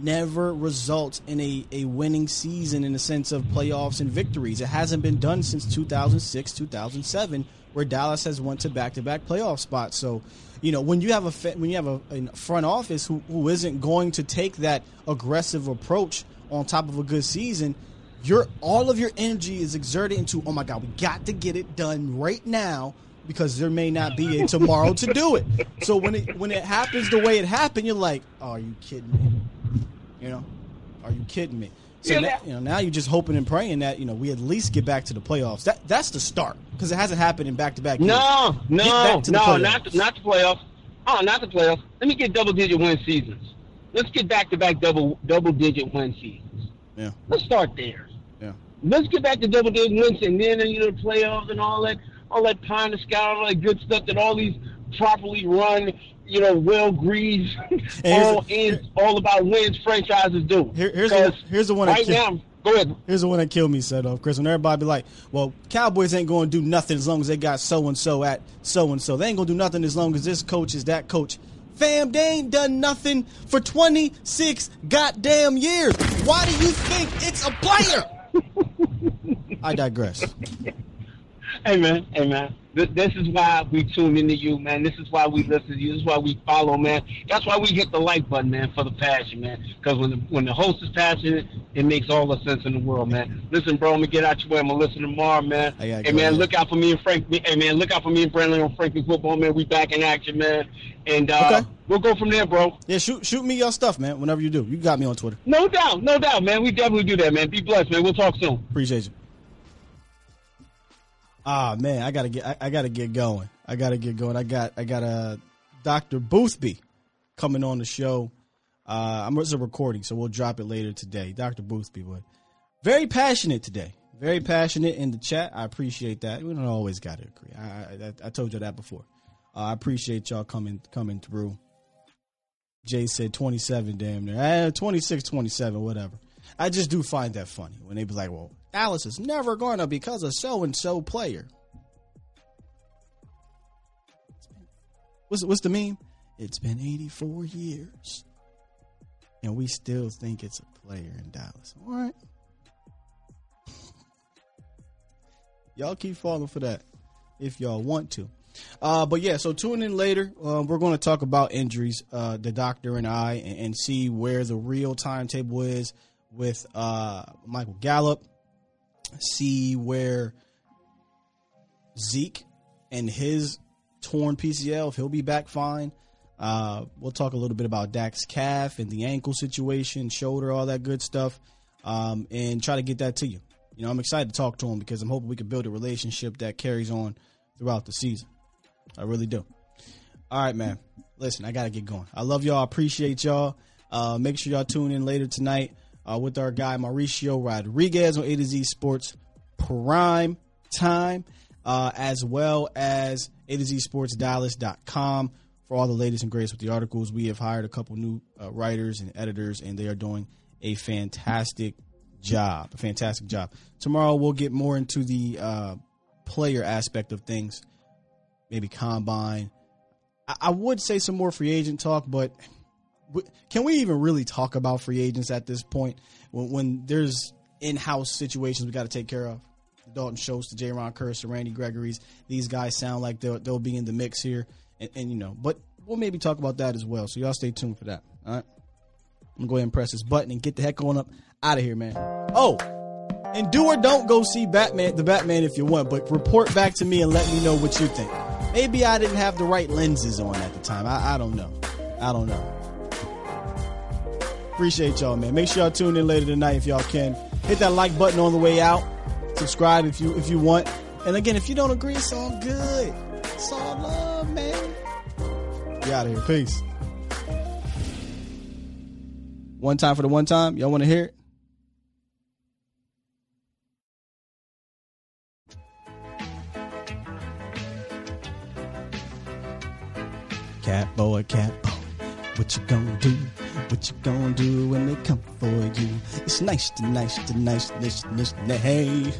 never results in a, a winning season in the sense of playoffs and victories. It hasn't been done since 2006, 2007, where Dallas has went to back to back playoff spots. So you know when you have a when you have a, a front office who, who isn't going to take that aggressive approach on top of a good season your all of your energy is exerted into oh my god we got to get it done right now because there may not be a tomorrow to do it so when it when it happens the way it happened you're like oh, are you kidding me you know are you kidding me so now, you know now you're just hoping and praying that you know we at least get back to the playoffs. That that's the start because it hasn't happened in back to back. No, no, no, not the, not the playoffs. Oh, not the playoffs. Let me get double digit win seasons. Let's get back to back double double digit win seasons. Yeah. Let's start there. Yeah. Let's get back to double digit wins and then you know the playoffs and all that all that in the sky, all that good stuff that all these properly run you know, well greased, all in, all about wins franchises do. Here, here's the, here's the one right now. Go ahead. Here's the one that killed me, set off, Chris. When everybody be like, "Well, Cowboys ain't going to do nothing as long as they got so and so at so and so. They ain't going to do nothing as long as this coach is that coach." Fam, they ain't done nothing for 26 goddamn years. Why do you think it's a player? I digress. Hey man, hey man. This is why we tune into you, man. This is why we listen to you. This is why we follow, man. That's why we hit the like button, man, for the passion, man. Because when the, when the host is passionate, it makes all the sense in the world, man. Listen, bro, I'm gonna get out your way. I'm gonna listen tomorrow, man. Hey, man, ahead. look out for me and Frank. Hey, man, look out for me and Brandon on Frankie Football, man. We back in action, man. And uh, okay. we'll go from there, bro. Yeah, shoot, shoot me your stuff, man. Whenever you do, you got me on Twitter. No doubt, no doubt, man. We definitely do that, man. Be blessed, man. We'll talk soon. Appreciate you. Ah man, I gotta get I, I, gotta get going. I gotta get going. I got I got a uh, Dr. Boothby coming on the show. Uh, I'm it's a recording, so we'll drop it later today. Dr. Boothby, but very passionate today. Very passionate in the chat. I appreciate that. We don't always gotta agree. I I, I told you that before. Uh, I appreciate y'all coming coming through. Jay said 27, damn near. Eh, 26, 27, whatever. I just do find that funny when they be like, well, Alice is never going to because of so and so player. What's, what's the meme? It's been 84 years. And we still think it's a player in Dallas. All right. y'all keep falling for that if y'all want to. Uh, but yeah, so tune in later. Uh, we're going to talk about injuries, uh, the doctor and I, and, and, see where the real timetable is with uh, Michael Gallup see where Zeke and his torn PCL, if he'll be back fine. Uh, we'll talk a little bit about Dak's calf and the ankle situation, shoulder, all that good stuff, um, and try to get that to you. You know, I'm excited to talk to him because I'm hoping we can build a relationship that carries on throughout the season. I really do. All right, man. Listen, I got to get going. I love y'all. I appreciate y'all. Uh, make sure y'all tune in later tonight uh, with our guy Mauricio Rodriguez on A to Z Sports Prime Time, uh, as well as A to Z Sports Dallas.com for all the latest and greatest with the articles. We have hired a couple new uh, writers and editors, and they are doing a fantastic job. A fantastic job. Tomorrow we'll get more into the uh, player aspect of things, maybe combine. I, I would say some more free agent talk, but can we even really talk about free agents at this point when, when there's in-house situations we got to take care of? Dalton Schultz, the Jayron Kearse, the Randy Gregory's. These guys sound like they'll, they'll be in the mix here, and, and you know, but we'll maybe talk about that as well. So y'all stay tuned for that. All right. I'm gonna go ahead and press this button and get the heck on up out of here, man. Oh, and do or don't go see Batman, the Batman if you want, but report back to me and let me know what you think. Maybe I didn't have the right lenses on at the time. I, I don't know. I don't know. Appreciate y'all, man. Make sure y'all tune in later tonight if y'all can. Hit that like button on the way out. Subscribe if you if you want. And again, if you don't agree, it's all good. It's all love, man. Get out of here. Peace. One time for the one time. Y'all want to hear it? Cat boy, cat boy, what you gonna do? What you gonna do when they come for you? It's nice to nice to nice, nice, nice, nice. Hey.